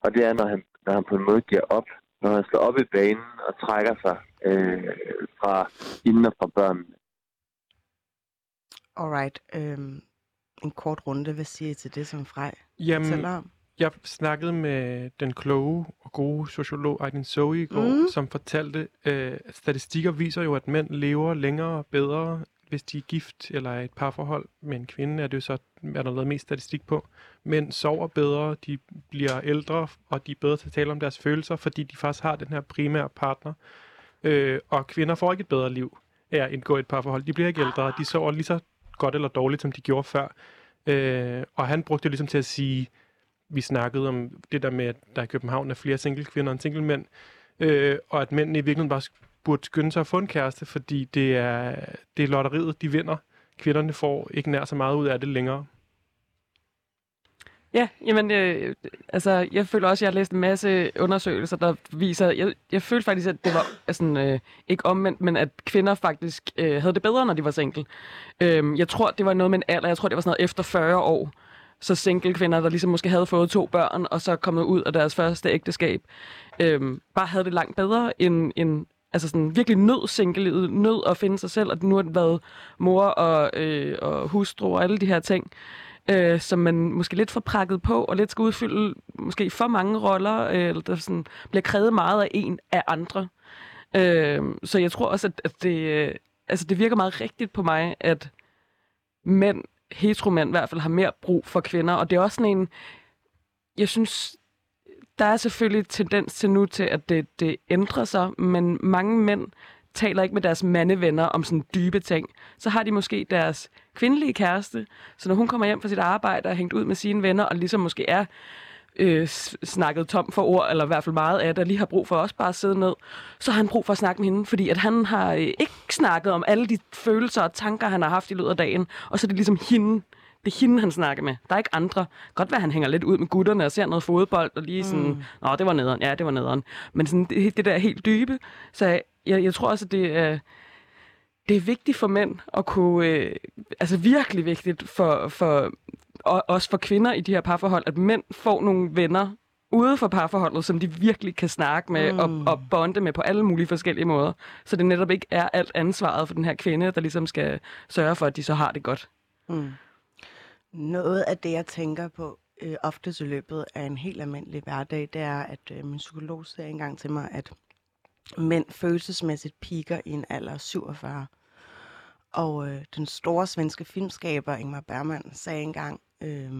Speaker 7: Og det er, når han, når han på en måde giver op. Når han slår op i banen og trækker sig øh, fra inden og fra børnene.
Speaker 1: Alright. Øhm, en kort runde. Hvad siger I til det, som Frej
Speaker 3: Jamen,
Speaker 1: om?
Speaker 3: Jeg snakkede med den kloge og gode sociolog Aydin Zoe i går,
Speaker 1: Mm.
Speaker 3: som fortalte, øh, at statistikker viser jo, at mænd lever længere og bedre, hvis de er gift eller er i et parforhold med en kvinde, er det jo så, er der lavet mest statistik på. Mænd sover bedre, de bliver ældre, og de er bedre til at tale om deres følelser, fordi de faktisk har den her primære partner. Øh, og kvinder får ikke et bedre liv af at indgå et parforhold. De bliver ikke ældre, de sover lige så godt eller dårligt, som de gjorde før. Øh, og han brugte det ligesom til at sige, vi snakkede om det der med, at der i København er flere single kvinder end single mænd, øh, og at mændene i virkeligheden bare burde skynde sig at få en kæreste, fordi det er, det er lotteriet, de vinder. Kvinderne får ikke nær så meget ud af det længere.
Speaker 2: Ja, jamen, øh, altså, jeg føler også, at jeg har læst en masse undersøgelser, der viser, jeg, jeg følte faktisk, at det var sådan, øh, ikke omvendt, men at kvinder faktisk øh, havde det bedre, når de var single. Øh, jeg tror, det var noget med en alder, jeg tror, det var sådan noget efter 40 år, så single kvinder, der ligesom måske havde fået to børn, og så kommet ud af deres første ægteskab, øhm, bare havde det langt bedre end, end altså sådan virkelig nød single nød at finde sig selv, og nu har det været mor og, øh, og hustru og alle de her ting øh, som man måske lidt får prakket på, og lidt skal udfylde måske for mange roller, øh, eller der sådan bliver krævet meget af en af andre. Øh, så jeg tror også, at, at det, øh, altså det virker meget rigtigt på mig, at mænd, heteromænd i hvert fald, har mere brug for kvinder, og det er også sådan en, jeg synes, der er selvfølgelig tendens til nu til, at det, det ændrer sig, men mange mænd taler ikke med deres mandevenner om sådan dybe ting. Så har de måske deres kvindelige kæreste, så når hun kommer hjem fra sit arbejde og er hængt ud med sine venner, og ligesom måske er øh, snakket tom for ord, eller i hvert fald meget af det, og lige har brug for også bare at sidde ned, så har han brug for at snakke med hende, fordi at han har øh, ikke snakket om alle de følelser og tanker, han har haft i løbet af dagen, og så er det ligesom hende, det er hende, han snakker med. Der er ikke andre. Godt være, han hænger lidt ud med gutterne og ser noget fodbold, og lige sådan, mm. nå, det var nederen, ja, det var nederen. Men sådan, det, det der helt dybe. Så jeg, jeg tror også, at det er, det er vigtigt for mænd at kunne, øh, altså virkelig vigtigt for, for, og også for kvinder i de her parforhold, at mænd får nogle venner ude for parforholdet, som de virkelig kan snakke med mm. og, og bonde med på alle mulige forskellige måder. Så det netop ikke er alt ansvaret for den her kvinde, der ligesom skal sørge for, at de så har det godt.
Speaker 1: Mm. Noget af det, jeg tænker på øh, ofte i løbet af en helt almindelig hverdag, det er, at øh, min psykolog siger engang til mig, at mænd følelsesmæssigt piker i en alder af 47. Og øh, den store svenske filmskaber Ingmar Bergman sagde engang øh,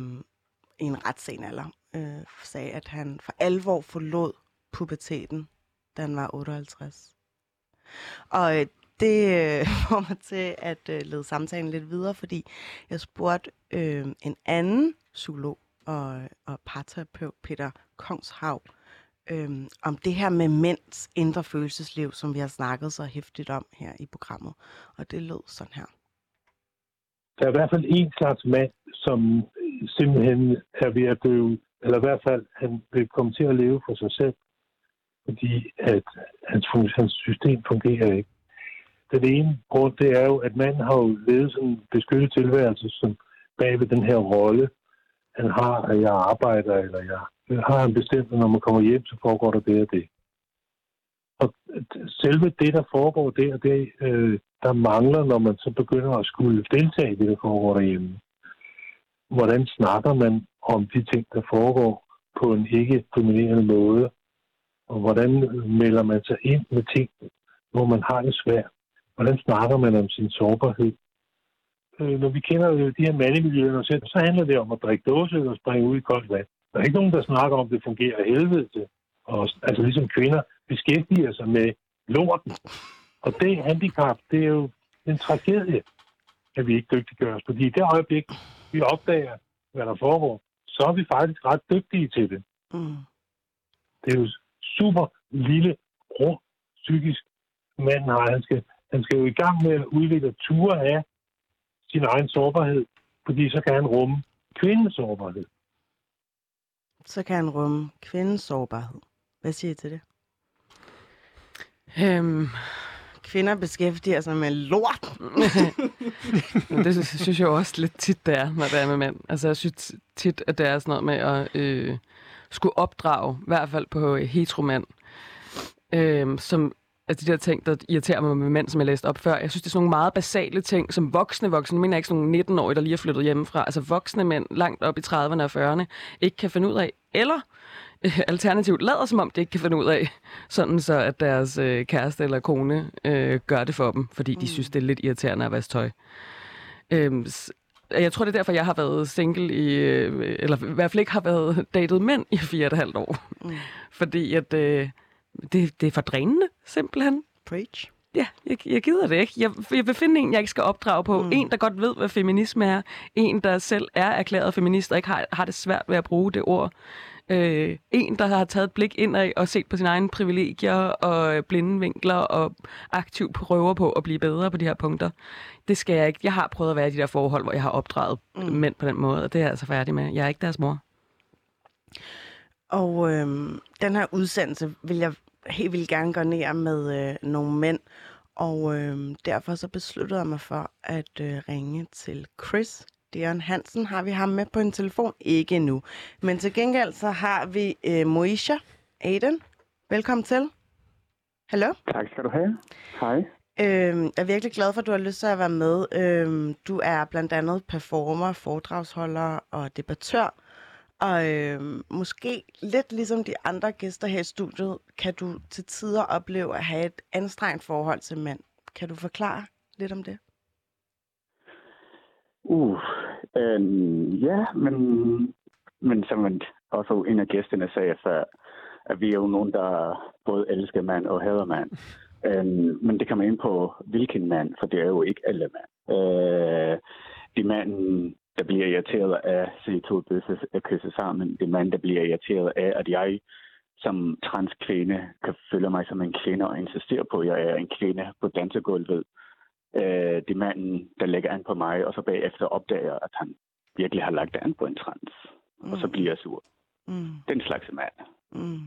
Speaker 1: i en ret sen alder, øh, sagde, at han for alvor forlod puberteten, da han var 58. Og øh, det øh, får mig til at øh, lede samtalen lidt videre, fordi jeg spurgte øh, en anden psykolog og, og parterapeut, Peter Kongshav, øh, om det her med mænds indre følelsesliv, som vi har snakket så hæftigt om her i programmet. Og det lød sådan her.
Speaker 8: Der er i hvert fald en slags mand, som simpelthen er ved at dø. Eller i hvert fald, han vil komme til at leve for sig selv, fordi at hans, hans system fungerer ikke. Den ene grund, det er jo, at manden har jo levet sådan en beskyttet tilværelse, som bag ved den her rolle, han har, at jeg arbejder, eller jeg har han bestemt, at når man kommer hjem, så foregår der det og det. Og selve det, der foregår der, det, øh, der mangler, når man så begynder at skulle deltage i det, der foregår derhjemme. Hvordan snakker man om de ting, der foregår på en ikke dominerende måde? Og hvordan melder man sig ind med ting, hvor man har det svært? Hvordan snakker man om sin sårbarhed? Øh, når vi kender jo de her mandemiljøer, så handler det om at drikke dåse og springe ud i koldt vand. Der er ikke nogen, der snakker om, at det fungerer helvede til. Og, altså ligesom kvinder beskæftiger sig med lorten. Og det handicap, det er jo en tragedie, at vi ikke dygtiggør os. Fordi i det øjeblik, vi opdager, hvad der foregår, så er vi faktisk ret dygtige til det.
Speaker 1: Mm.
Speaker 8: Det er jo super lille, rå, psykisk mand har. Han skal, han skal jo i gang med at udvikle ture af sin egen sårbarhed, fordi så kan han rumme kvindens sårbarhed.
Speaker 1: Så kan han rumme kvindens sårbarhed. Hvad siger I til det?
Speaker 2: Øhm,
Speaker 1: Kvinder beskæftiger sig med lort.
Speaker 2: Det synes jeg jo også lidt tit, det er, når det er med mænd. Altså, jeg synes tit, at det er sådan noget med at øh, skulle opdrage, i hvert fald på heteromand, øh, som altså de der ting, der irriterer mig med mænd, som jeg læste op før. Jeg synes, det er sådan nogle meget basale ting, som voksne voksne, mener ikke sådan nogle 19-årige, der lige er flyttet hjemmefra, altså voksne mænd langt op i 30'erne og 40'erne, ikke kan finde ud af. Eller øh, alternativt lader som om, det ikke kan finde ud af, sådan så at deres øh, kæreste eller kone øh, gør det for dem, fordi de
Speaker 1: Mm.
Speaker 2: synes, det er lidt irriterende at vaske tøj. Øhm, jeg tror, det er derfor, jeg har været single i, øh, eller i hvert fald ikke har været datet mænd i fire og et halvt år.
Speaker 1: Mm.
Speaker 2: Fordi at øh, det, det er for drænende, simpelthen.
Speaker 1: Preach.
Speaker 2: Ja, jeg, jeg gider det ikke. Jeg, jeg vil finde en, jeg ikke skal opdrage på.
Speaker 1: Mm.
Speaker 2: En, der godt ved, hvad feminisme er. En, der selv er erklæret feminist og ikke har, har det svært ved at bruge det ord. Øh, en, der har taget et blik indad og set på sine egne privilegier og øh, blinde vinkler og aktivt prøver på at blive bedre på de her punkter. Det skal jeg ikke. Jeg har prøvet at være i de der forhold, hvor jeg har opdraget
Speaker 1: Mm.
Speaker 2: mænd på den måde, og det er jeg altså færdig med. Jeg er ikke deres mor.
Speaker 1: Og øhm, den her udsendelse vil jeg helt vildt gerne gå ned med øh, nogle mænd. Og øhm, derfor så besluttede jeg mig for at øh, ringe til Chris Dion Hansen. Har vi ham med på en telefon? Ikke endnu. Men til gengæld så har vi øh, Moisha Aiden. Velkommen til. Hallo?
Speaker 9: Tak skal du have. Hej.
Speaker 1: Øhm, jeg er virkelig glad for, at du har lyst til at være med. Øhm, du er blandt andet performer, foredragsholder og debattør. Og øhm, måske lidt ligesom de andre gæster her i studiet, kan du til tider opleve at have et anstrengt forhold til mænd. Kan du forklare lidt om det?
Speaker 9: Uh, øhm, ja, men, men som også en af gæsterne sagde før, at vi er jo nogen, der både elsker mand og hader mand. Øhm, men det kommer ind på, hvilken mand, for det er jo ikke alle mand. Øh, de mænd, der bliver irriteret af at se to bøsser at kysse sammen. De mænd, der bliver irriteret af, at jeg som transkvinde kan føle mig som en kvinde og insistere på, at jeg er en kvinde på dansegulvet. Øh, de manden, der lægger an på mig, og så bagefter opdager, at han virkelig har lagt an på en trans. Mm. Og så bliver jeg sur.
Speaker 1: Mm,
Speaker 9: Den slags mand.
Speaker 1: mm.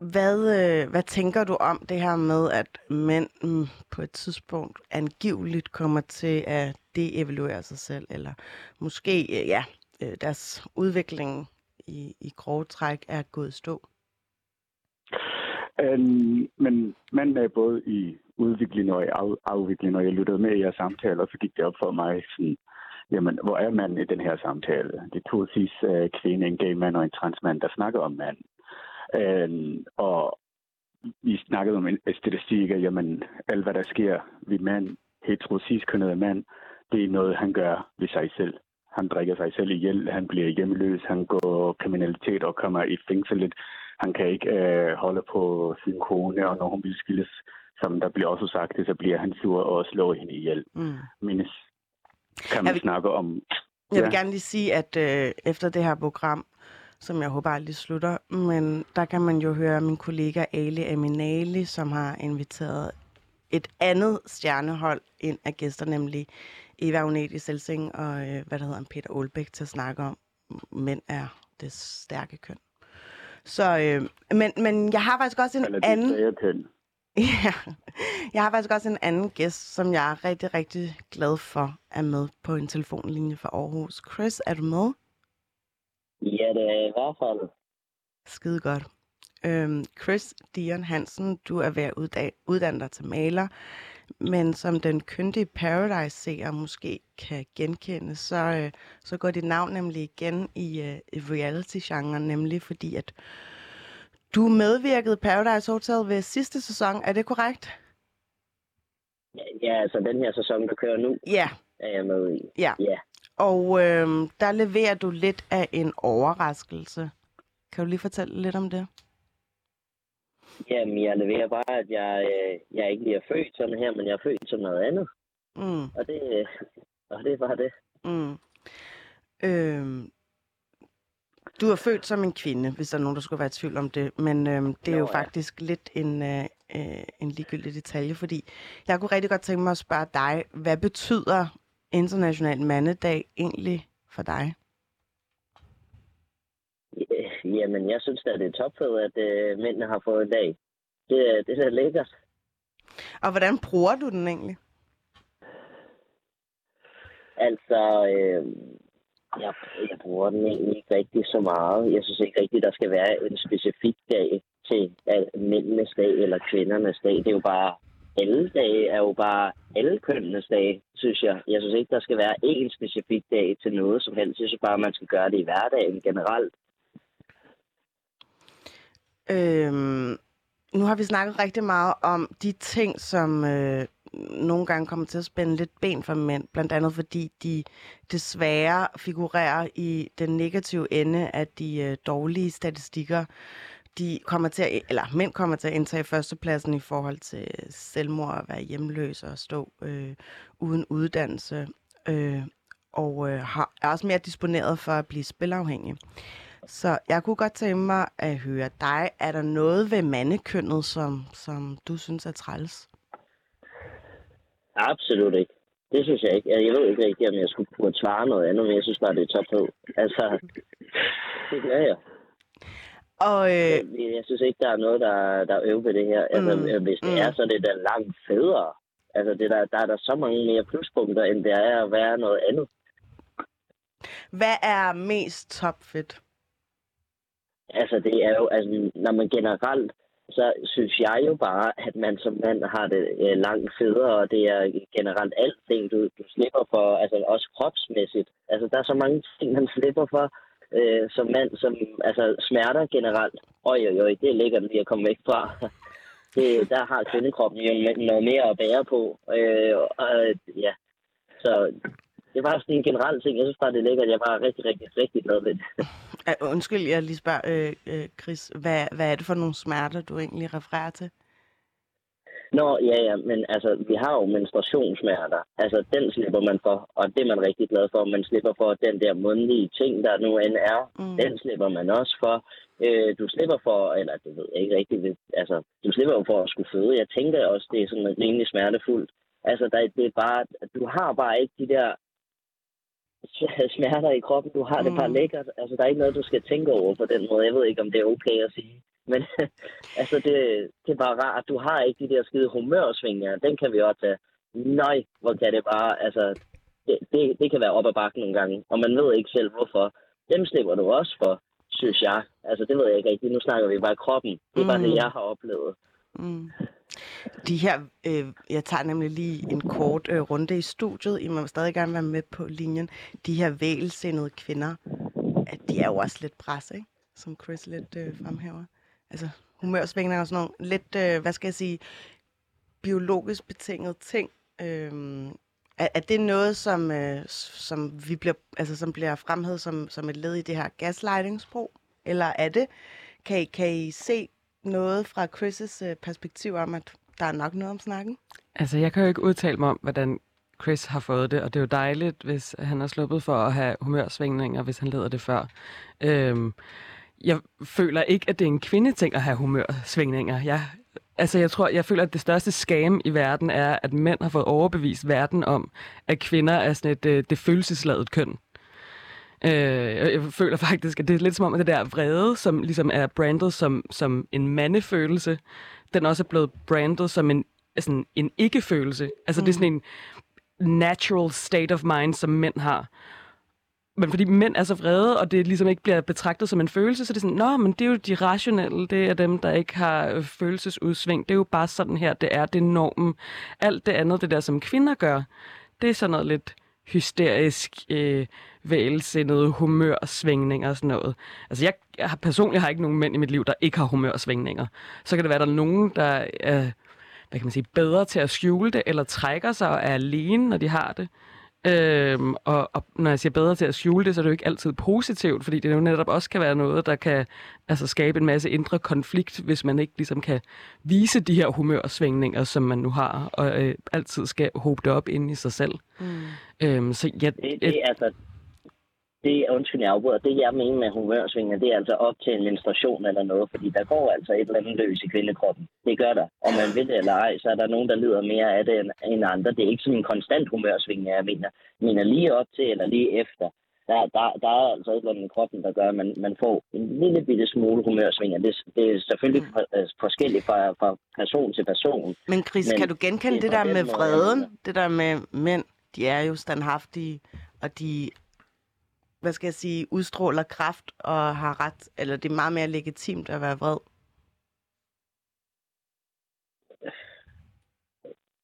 Speaker 1: Hvad, øh, hvad tænker du om det her med, at mænd mm, på et tidspunkt angiveligt kommer til at deevaluere sig selv, eller måske øh, ja, øh, deres udvikling i, i grove træk er gået stå?
Speaker 9: Øhm, men manden er både i udvikling og i af, afvikling, når jeg lyttede med i jeres samtaler, så gik det op for mig sådan, jamen, hvor er manden i den her samtale? De to sidste uh, kvinde, en gay mand og en transmand, der snakker om manden. Øhm, og vi snakkede om en statistik, at jamen, alt hvad der sker ved mand, hetero cis-kønnede mand, det er noget, han gør ved sig selv. Han drikker sig selv ihjel, han bliver hjemløs, han går kriminalitet og kommer i fængslet. Han kan ikke øh, holde på sin kone, og når hun vil skilles, som der bliver også sagt, så bliver han sur og slår hende ihjel.
Speaker 1: Mm.
Speaker 9: Mindes, kan
Speaker 1: Jeg
Speaker 9: man
Speaker 1: vil-
Speaker 9: snakke om...
Speaker 1: Jeg vil gerne lige sige, at øh, efter det her program, som jeg håber aldrig slutter, men der kan man jo høre min kollega Ali Aminali, som har inviteret et andet stjernehold ind af gæster, nemlig Eva Unedi Selsing og, øh, hvad der hedder, Peter Olbæk, til at snakke om, mænd er det stærke køn. Så, øh, men, men jeg har faktisk også en
Speaker 9: Eller
Speaker 1: anden...
Speaker 9: køn.
Speaker 1: Ja, jeg har faktisk også en anden gæst, som jeg er rigtig, rigtig glad for er med på en telefonlinje fra Aarhus. Chris, er du med?
Speaker 10: Ja, det er i hvert fald.
Speaker 1: Skide godt. Øhm, Chris Dion Hansen, du er ved at udda- uddanne dig til maler, men som den kyndige Paradise-seer måske kan genkende, så, øh, så går dit navn nemlig igen i, øh, i reality-genren, nemlig fordi at Du medvirkede Paradise Hotel ved sidste sæson, er det korrekt?
Speaker 10: Ja, altså den her sæson, der kører nu,
Speaker 1: Ja.
Speaker 10: er jeg med i.
Speaker 1: Ja.
Speaker 10: Ja.
Speaker 1: Og øh, der leverer du lidt af en overraskelse. Kan du lige fortælle lidt om det?
Speaker 10: Jamen, jeg leverer bare, at jeg, øh, jeg ikke lige er født sådan her, men jeg er født som noget andet.
Speaker 1: Mm.
Speaker 10: Og det, øh, og det er bare det.
Speaker 1: Mm. Øh, du er født som en kvinde, hvis der er nogen, der skulle være i tvivl om det. Men øh, det er
Speaker 10: Nå,
Speaker 1: jo
Speaker 10: ja.
Speaker 1: faktisk lidt en, øh, øh, en ligegyldig detalje, fordi jeg kunne rigtig godt tænke mig at spørge dig, hvad betyder International Mandedag egentlig for dig?
Speaker 10: Øh, Jamen, jeg synes da, det er topfedt, at øh, mændene har fået en dag. Det, er- det er da lækkert.
Speaker 1: Og hvordan bruger du den egentlig?
Speaker 10: Altså, øh, jeg, jeg bruger den egentlig ikke rigtig så meget. Jeg synes ikke rigtigt, der skal være en specifik dag til at mændenes dag eller kvindernes dag. Det er jo bare, alle dage er jo bare alle kønnenes dag, synes jeg. Jeg synes ikke, der skal være én specifik dag til noget som helst. Jeg synes bare, man skal gøre det i hverdagen generelt.
Speaker 1: Øhm, nu har vi snakket rigtig meget om de ting, som øh, nogle gange kommer til at spænde lidt ben for mænd, blandt andet fordi de desværre figurerer i den negative ende af de øh, dårlige statistikker. De kommer til at, eller mænd kommer til at indtage førstepladsen i forhold til selvmord og være hjemløs og stå øh, uden uddannelse, øh, og øh, har, er også mere disponeret for at blive spilafhængige. Så jeg kunne godt tænke mig at høre dig. Er der noget ved mandekønnet, som, som du synes er træls?
Speaker 10: Absolut ikke. Det synes jeg ikke. Jeg ved ikke rigtig, om jeg skulle kunne svare noget andet, men jeg synes bare, det er topfed. Altså, det gør jeg.
Speaker 1: Og øh,
Speaker 10: Jeg, jeg synes ikke, der er noget, der, der er øv ved det her. Altså,
Speaker 1: Mm,
Speaker 10: mm. hvis det
Speaker 1: mm.
Speaker 10: er, så er det da langt federe. Altså, det der, der er der så mange mere pluspunkter, end det er at være noget andet.
Speaker 1: hvad er mest topfedt?
Speaker 10: Altså, det er jo, altså, når man generelt, så synes jeg jo bare, at man som mand har det øh, langt federe, og det er generelt alting, du, du slipper for, altså også kropsmæssigt. Altså, der er så mange ting, man slipper for øh, som mand, som altså, smerter generelt. Oj, oj, oj, det er lækkert lige at komme væk fra. Det, der har kvindekroppen jo noget mere at bære på. Øh, og, øh, ja, så det var sådan en generel ting. Jeg synes bare, det er lækkert. Jeg var rigtig, rigtig, rigtig glad ved det.
Speaker 1: Uh, undskyld, jeg lige spørger, øh, øh, Chris. Hvad, hvad er det for nogle smerter, du egentlig refererer til?
Speaker 10: Nå, ja, ja, men altså, vi har jo menstruationssmerter. Altså, den slipper man for, og det er man rigtig glad for. Man slipper for den der mundlige ting, der nu end er.
Speaker 1: Mm.
Speaker 10: Den slipper man også for. Øh, du slipper for, eller det ved jeg ikke rigtigt, altså, du slipper jo for at skulle føde. Jeg tænker også, det er sådan rimelig smertefuldt. Altså, der, det er bare, du har bare ikke de der smerter i kroppen. Du har mm. det bare
Speaker 1: Mm.
Speaker 10: lækkert. Altså, der er ikke noget, du skal tænke over på den måde. Jeg ved ikke, om det er okay at sige. Men altså, det, det er bare rart. Du har ikke de der skide humørsvingninger. Den kan vi også tage. Nej, hvor kan det bare... Altså, det, det, det kan være op ad bakken nogle gange. Og man ved ikke selv, hvorfor. Dem slipper du også for, synes jeg. Altså, det ved jeg ikke rigtigt. Nu snakker vi bare kroppen. Det er bare
Speaker 1: Mm.
Speaker 10: det, jeg har oplevet.
Speaker 1: Mm. De her, øh, jeg tager nemlig lige en kort øh, runde i studiet. I må stadig gerne være med på linjen. De her vælsindede kvinder, at de er jo også lidt pres, ikke? Som Chris lidt øh, fremhæver. Altså humørsvingninger og sådan nogle lidt, øh, hvad skal jeg sige, biologisk betinget ting. Øh, er, er det noget, som, øh, som, vi bliver, altså, som bliver fremhævet som, som et led i det her gaslightingsbrug? Eller er det, kan I, kan I se noget fra Chris' øh, perspektiv om, at der er nok noget om snakken?
Speaker 2: Altså, jeg kan jo ikke udtale mig om, hvordan Chris har fået det, og det er jo dejligt, hvis han har sluppet for at have humørsvingninger, hvis han leder det før. Øhm, jeg føler ikke, at det er en kvindeting at have humørsvingninger. Jeg, altså, jeg tror, jeg føler, at det største skam i verden er, at mænd har fået overbevist verden om, at kvinder er sådan et øh, det følelsesladet køn. Øh, jeg føler faktisk, at det er lidt som om, at det der vrede, som ligesom er brandet som, som en mandefølelse, den også er blevet brandet som en, sådan en ikke-følelse. Altså mm. det er sådan en natural state of mind, som mænd har. Men fordi mænd er så vrede, og det ligesom ikke bliver betragtet som en følelse, så det er sådan, nå, men det er jo de rationelle, det er dem, der ikke har øh, følelsesudsving. Det er jo bare sådan her, det er, det er normen. Alt det andet, det der, som kvinder gør, det er sådan noget lidt hysterisk, øh, vælsindede humørsvingninger og sådan noget. Altså jeg, jeg har, personligt har ikke nogen mænd i mit liv, der ikke har humørsvingninger. Så kan det være, at der er nogen, der er hvad kan man sige, bedre til at skjule det, eller trækker sig og er alene, når de har det. Øhm, og, og når jeg siger bedre til at skjule det, så er det jo ikke altid positivt, fordi det jo netop også kan være noget, der kan altså, skabe en masse indre konflikt, hvis man ikke ligesom kan vise de her humørsvingninger, som man nu har, og øh, altid skal håbe det op inde i sig selv.
Speaker 1: Mm.
Speaker 2: Øhm, så jeg,
Speaker 10: Det, det altså... Det undskyld, jeg afbryder. Det, jeg mener med humørsvinger, det er altså op til en menstruation eller noget, fordi der går altså et eller andet løs i kvindekroppen. Det gør der. Om man vil det eller ej, så er der nogen, der lider mere af det end, end andre. Det er ikke sådan en konstant humørsving, jeg mener. Jeg mener lige op til eller lige efter. Der, der, der er altså et eller andet i kroppen, der gør, at man, man får en lille bitte smule humørsvinger. Det, det er selvfølgelig
Speaker 1: Mm.
Speaker 10: øh, forskelligt fra, fra person til person.
Speaker 1: Men Chris,
Speaker 10: Men
Speaker 1: kan du genkende
Speaker 10: det
Speaker 1: det
Speaker 10: er
Speaker 1: der med vreden? Det der med mænd, de er jo standhaftige, og de, hvad skal jeg sige, udstråler kraft og har ret, eller det er meget mere legitimt at være vred.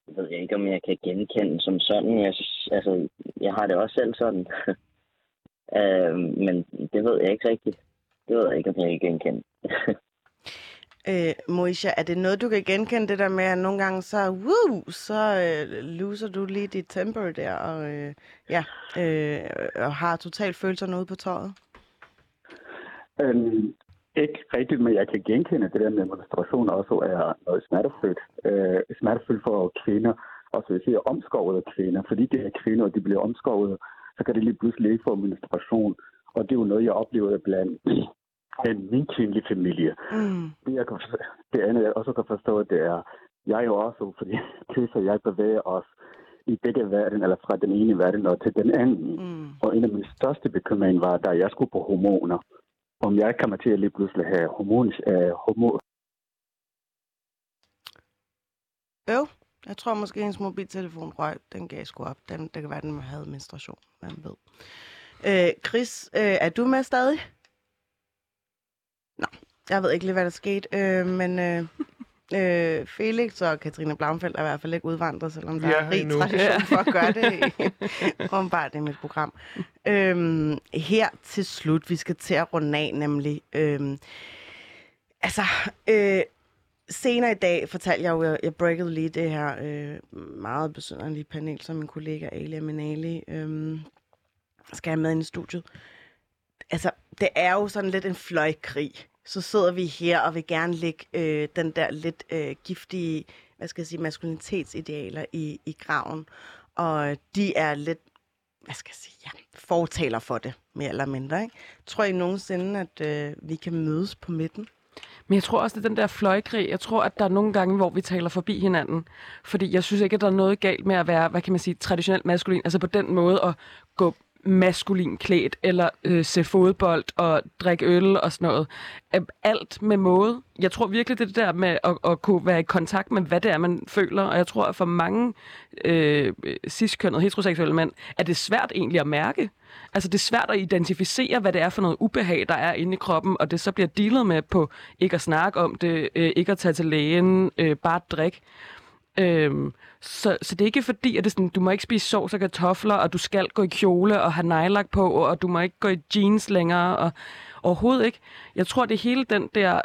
Speaker 10: Jeg ved ikke, om jeg kan genkende som sådan. Jeg, altså, jeg har det også selv sådan. øh, men det ved jeg ikke rigtigt. Det ved jeg ikke, om jeg kan genkende.
Speaker 1: Øh, Moisha, er det noget, du kan genkende, det der med, at nogle gange så, woo, så øh, loser du lige dit temper der, og, øh, ja, øh, og har totalt følelserne ude på tøjet?
Speaker 9: Øhm, ikke rigtigt, men jeg kan genkende det der med menstruation også er noget smertefuldt. Øh, smertefuldt for kvinder, og så siger omskårede kvinder, fordi det er kvinder, og de bliver omskåret, så kan det lige pludselig ikke få menstruation. Og det er jo noget, jeg oplevede blandt en familie.
Speaker 1: Mm.
Speaker 9: Det, jeg kan, det andet, jeg også kan forstå, det er, jeg er jo også, fordi Chris og jeg bevæger os i begge verden, eller fra den ene verden og til den anden.
Speaker 1: Mm.
Speaker 9: Og en af mine største bekymringer var, da jeg skulle på hormoner, om jeg kommer til at lige pludselig have hormons, øh, hormon,
Speaker 1: Øv, jeg tror måske, hendes mobiltelefon røg. Den gav sgu op. Den, det kan være, den havde menstruation, man ved. Øh, Chris, øh, er du med stadig? Jeg ved ikke lige, hvad der skete, øh, men øh, øh, Felix og Katrine Blaufeldt er i hvert fald ikke udvandret, selvom der
Speaker 3: Vi er
Speaker 1: rig
Speaker 3: endnu.
Speaker 1: tradition for at gøre det åbenbart i mit program. Øhm, her til slut, vi skal til at runde af, nemlig... Øhm, altså, øh, senere i dag fortalte jeg jo, jeg, jeg breakede lige det her øh, meget besynderlige panel, som min kollega Ali Aminali øh, skal have med ind i studiet. Altså, det er jo sådan lidt en fløjkrig. Så sidder vi her og vil gerne lægge øh, den der lidt øh, giftige, hvad skal jeg sige, maskulinitetsidealer i, i graven. Og de er lidt, hvad skal jeg sige, ja, fortaler for det, mere eller mindre. Ikke? Tror I nogensinde, at øh, vi kan mødes på midten?
Speaker 2: Men jeg tror også, det er den der fløjkrig. Jeg tror, at der er nogle gange, hvor vi taler forbi hinanden. Fordi jeg synes ikke, at der er noget galt med at være, hvad kan man sige, traditionelt maskulin. Altså på den måde at gå maskulin klædt, eller øh, se fodbold og drikke øl og sådan noget. Alt med måde. Jeg tror virkelig, det er det der med at, at kunne være i kontakt med, hvad det er, man føler. Og jeg tror, at for mange øh, ciskønnede heteroseksuelle mænd, er det svært egentlig at mærke. Altså det er svært at identificere, hvad det er for noget ubehag, der er inde i kroppen, og det så bliver dealet med på ikke at snakke om det, øh, ikke at tage til lægen, øh, bare at drikke. Øhm, så, så det er ikke fordi, at det er sådan, du må ikke spise sovs og kartofler, og du skal gå i kjole og have nejlak på, og du må ikke gå i jeans længere, og overhovedet ikke. Jeg tror, det er hele den der,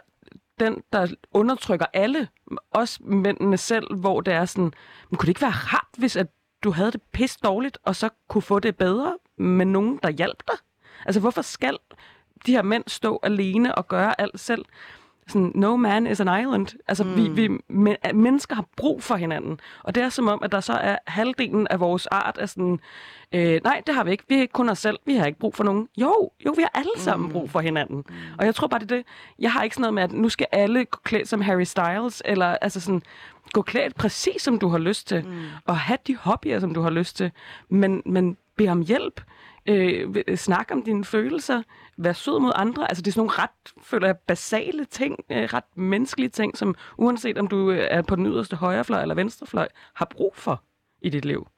Speaker 2: den, der undertrykker alle, også mændene selv, hvor det er sådan, men kunne det ikke være rart, hvis at du havde det pis dårligt, og så kunne få det bedre med nogen, der hjalp dig? Altså, hvorfor skal de her mænd stå alene og gøre alt selv? Sådan, no man is an island. Altså, mm. vi, vi men, mennesker har brug for hinanden. Og det er som om, at der så er halvdelen af vores art er sådan, øh, nej, det har vi ikke. Vi er ikke kun os selv. Vi har ikke brug for nogen. Jo, jo, vi har alle sammen brug for hinanden. Mm. Og jeg tror bare, det er det. Jeg har ikke sådan noget med, at nu skal alle gå klædt som Harry Styles, eller altså sådan, gå klædt præcis, som du har lyst til, mm. og have de hobbyer, som du har lyst til. Men, men bed om hjælp. Øh, snak om dine følelser. Vær sød mod andre. Altså, det er sådan nogle ret, føler jeg, basale ting, øh, ret menneskelige ting, som uanset om du øh, er på den yderste højrefløj eller venstrefløj, har brug for i dit liv.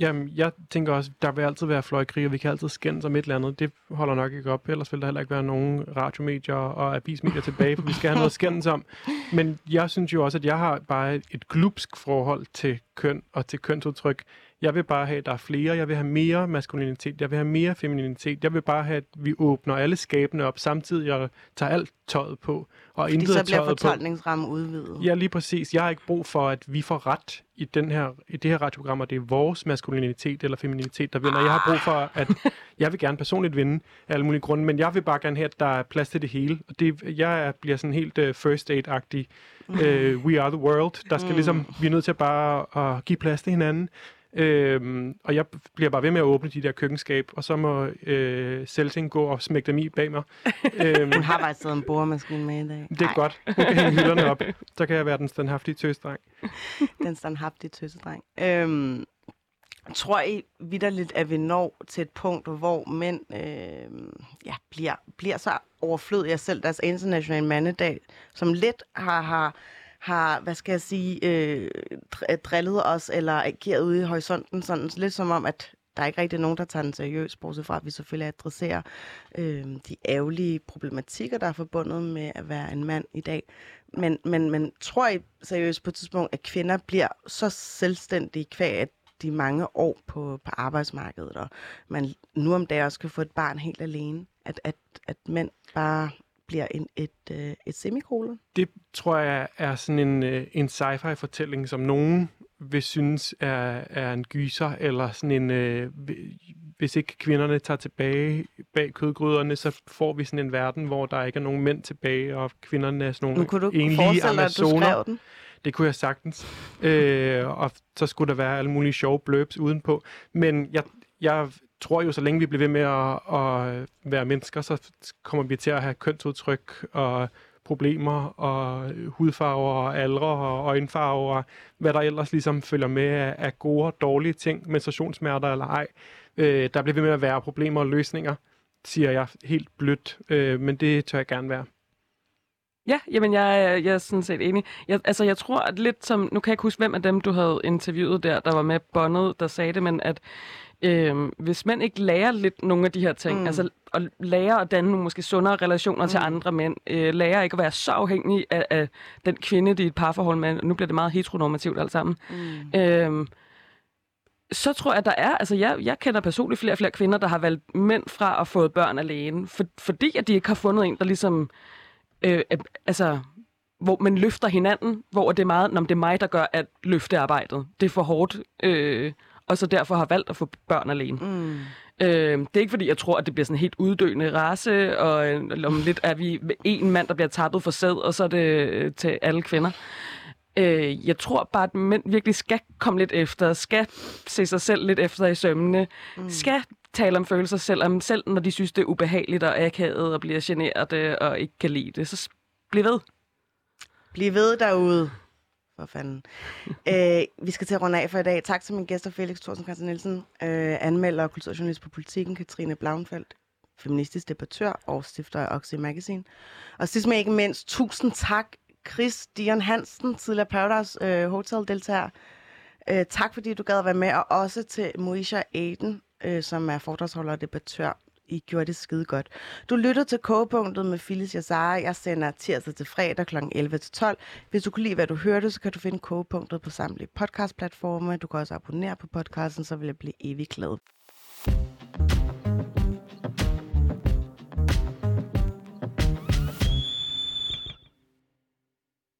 Speaker 3: Jamen, jeg tænker også, der vil altid være fløjkrig, og vi kan altid skændes om et eller andet. Det holder nok ikke op, ellers vil der heller ikke være nogen radiomedier og avismedier tilbage, for vi skal have noget at skændes om. Men jeg synes jo også, at jeg har bare et glupsk forhold til køn og til kønsudtryk. Jeg vil bare have, at der er flere. Jeg vil have mere maskulinitet. Jeg vil have mere femininitet. Jeg vil bare have, at vi åbner alle skabene op samtidig og tager alt tøjet på. Og
Speaker 1: Fordi
Speaker 3: intet
Speaker 1: så bliver fortolkningsrammen udvidet.
Speaker 3: Ja, lige præcis. Jeg har ikke brug for, at vi får ret i, den her, i det her radioprogram, og det er vores maskulinitet eller femininitet, der vinder. Jeg har brug for, at jeg vil gerne personligt vinde af alle mulige grunde, men jeg vil bare gerne have, at der er plads til det hele. Og det, jeg er- bliver sådan helt uh, first aid-agtig. Uh, we are the world. Der skal
Speaker 1: Mm.
Speaker 3: ligesom, vi er nødt til at bare at give plads til hinanden. Øhm, og jeg bliver bare ved med at åbne de der køkkenskab, og så må øh, Selting gå og smække dem i bag mig. øhm,
Speaker 1: Hun har faktisk taget en boremaskine med i dag.
Speaker 3: det er godt. Hun kan hænge hylderne op. Så kan jeg være den standhaftige tøsdreng.
Speaker 1: Den standhaftige tøsedreng. Øhm, tror I vidderligt, at vi når til et punkt, hvor mænd øh, ja, bliver, bliver så overflødige af selv deres internationale mandedag, som lidt har, har, har hvad skal jeg sige, øh, drillet os, eller ageret ude i horisonten, sådan lidt som om, at der er ikke rigtig nogen, der tager den seriøst, bortset fra, at vi selvfølgelig adresserer øh, de ærgerlige problematikker, der er forbundet med at være en mand i dag. Men, men, men tror I seriøst på et tidspunkt, at kvinder bliver så selvstændige kvæg, at de mange år på, på arbejdsmarkedet, og man nu om dagen også kan få et barn helt alene, at, at, at mænd bare bliver en, et, øh, et semikolon?
Speaker 3: Det tror jeg er sådan en, øh, en sci-fi-fortælling, som nogen vil synes er, er en gyser, eller sådan en, øh, hvi- hvis ikke kvinderne tager tilbage bag kødgryderne, så får vi sådan en verden, hvor der ikke er nogen mænd tilbage, og kvinderne er sådan nogle
Speaker 1: Nu kunne du
Speaker 3: enlige
Speaker 1: forestille dig, at du den.
Speaker 3: Det kunne jeg sagtens. Øh, og så skulle der være alle mulige sjove bløbs udenpå. Men jeg, jeg tror jo, så længe vi bliver ved med at, at øh, være mennesker, så kommer vi til at have kønsudtryk og problemer og hudfarver og aldre og øjenfarver og hvad der ellers ligesom følger med af, af gode og dårlige ting, menstruationssmerter eller ej. Øh, der bliver ved med at være problemer og løsninger, siger jeg helt blødt, øh, men det tør jeg gerne være.
Speaker 2: Ja, jamen jeg, er- jeg er sådan set enig. Jeg, altså jeg tror, at lidt som... Nu kan jeg ikke huske, hvem af dem, du havde interviewet der, der var med båndet, der sagde det, men at øh, hvis man ikke lærer lidt nogle af de her ting,
Speaker 1: Mm.
Speaker 2: altså at lære at danne nogle måske sundere relationer mm. til andre mænd, øh, lære ikke at være så afhængig af, af den kvinde, de er i et parforhold med, nu bliver det meget heteronormativt alt sammen,
Speaker 1: Mm.
Speaker 2: Øhm, så tror jeg, at der er, altså jeg, jeg kender personligt flere og flere kvinder, der har valgt mænd fra at få børn alene, for, fordi at de ikke har fundet en, der ligesom, øh, er- altså, hvor man løfter hinanden, hvor det er meget, når det er mig, der gør at løfte arbejdet. Det er for hårdt, øh, og så derfor har valgt at få børn alene.
Speaker 1: Mm.
Speaker 2: Øh, det er ikke fordi, jeg tror, at det bliver sådan en helt uddøende race, og øh, om lidt er vi en mand, der bliver tappet for sæd, og så er det øh, til alle kvinder. Øh, jeg tror bare, at mænd virkelig skal komme lidt efter, skal se sig selv lidt efter i sømmene, mm. skal tale om følelser selvom selv når de synes, det er ubehageligt og akavet og bliver generet øh, og ikke kan lide det. Så bliv ved.
Speaker 1: Bliv ved derude. For fanden. Æ, øh, vi skal til at runde af for i dag. Tak til mine gæster, Felix Thorsen Christian Nielsen, øh, anmelder og kulturjournalist på Politiken, Katrine Blauenfeldt, feministisk debattør og stifter af Oxy Magazine. Og sidst men ikke mindst, tusind tak, Chris Dion Hansen, tidligere Paradise øh, Hotel-deltager. Øh, tak fordi du gad at være med, og også til Moisha Aiden, øh, som er foredragsholder og debattør. I gjorde det skide godt. Du lytter til Kogepunktet med Phyllis Yazara. Jeg sender tirsdag til fredag kl. 11 til 12. Hvis du kunne lide, hvad du hørte, så kan du finde Kogepunktet på samtlige podcastplatforme. Du kan også abonnere på podcasten, så vil jeg blive evig glad.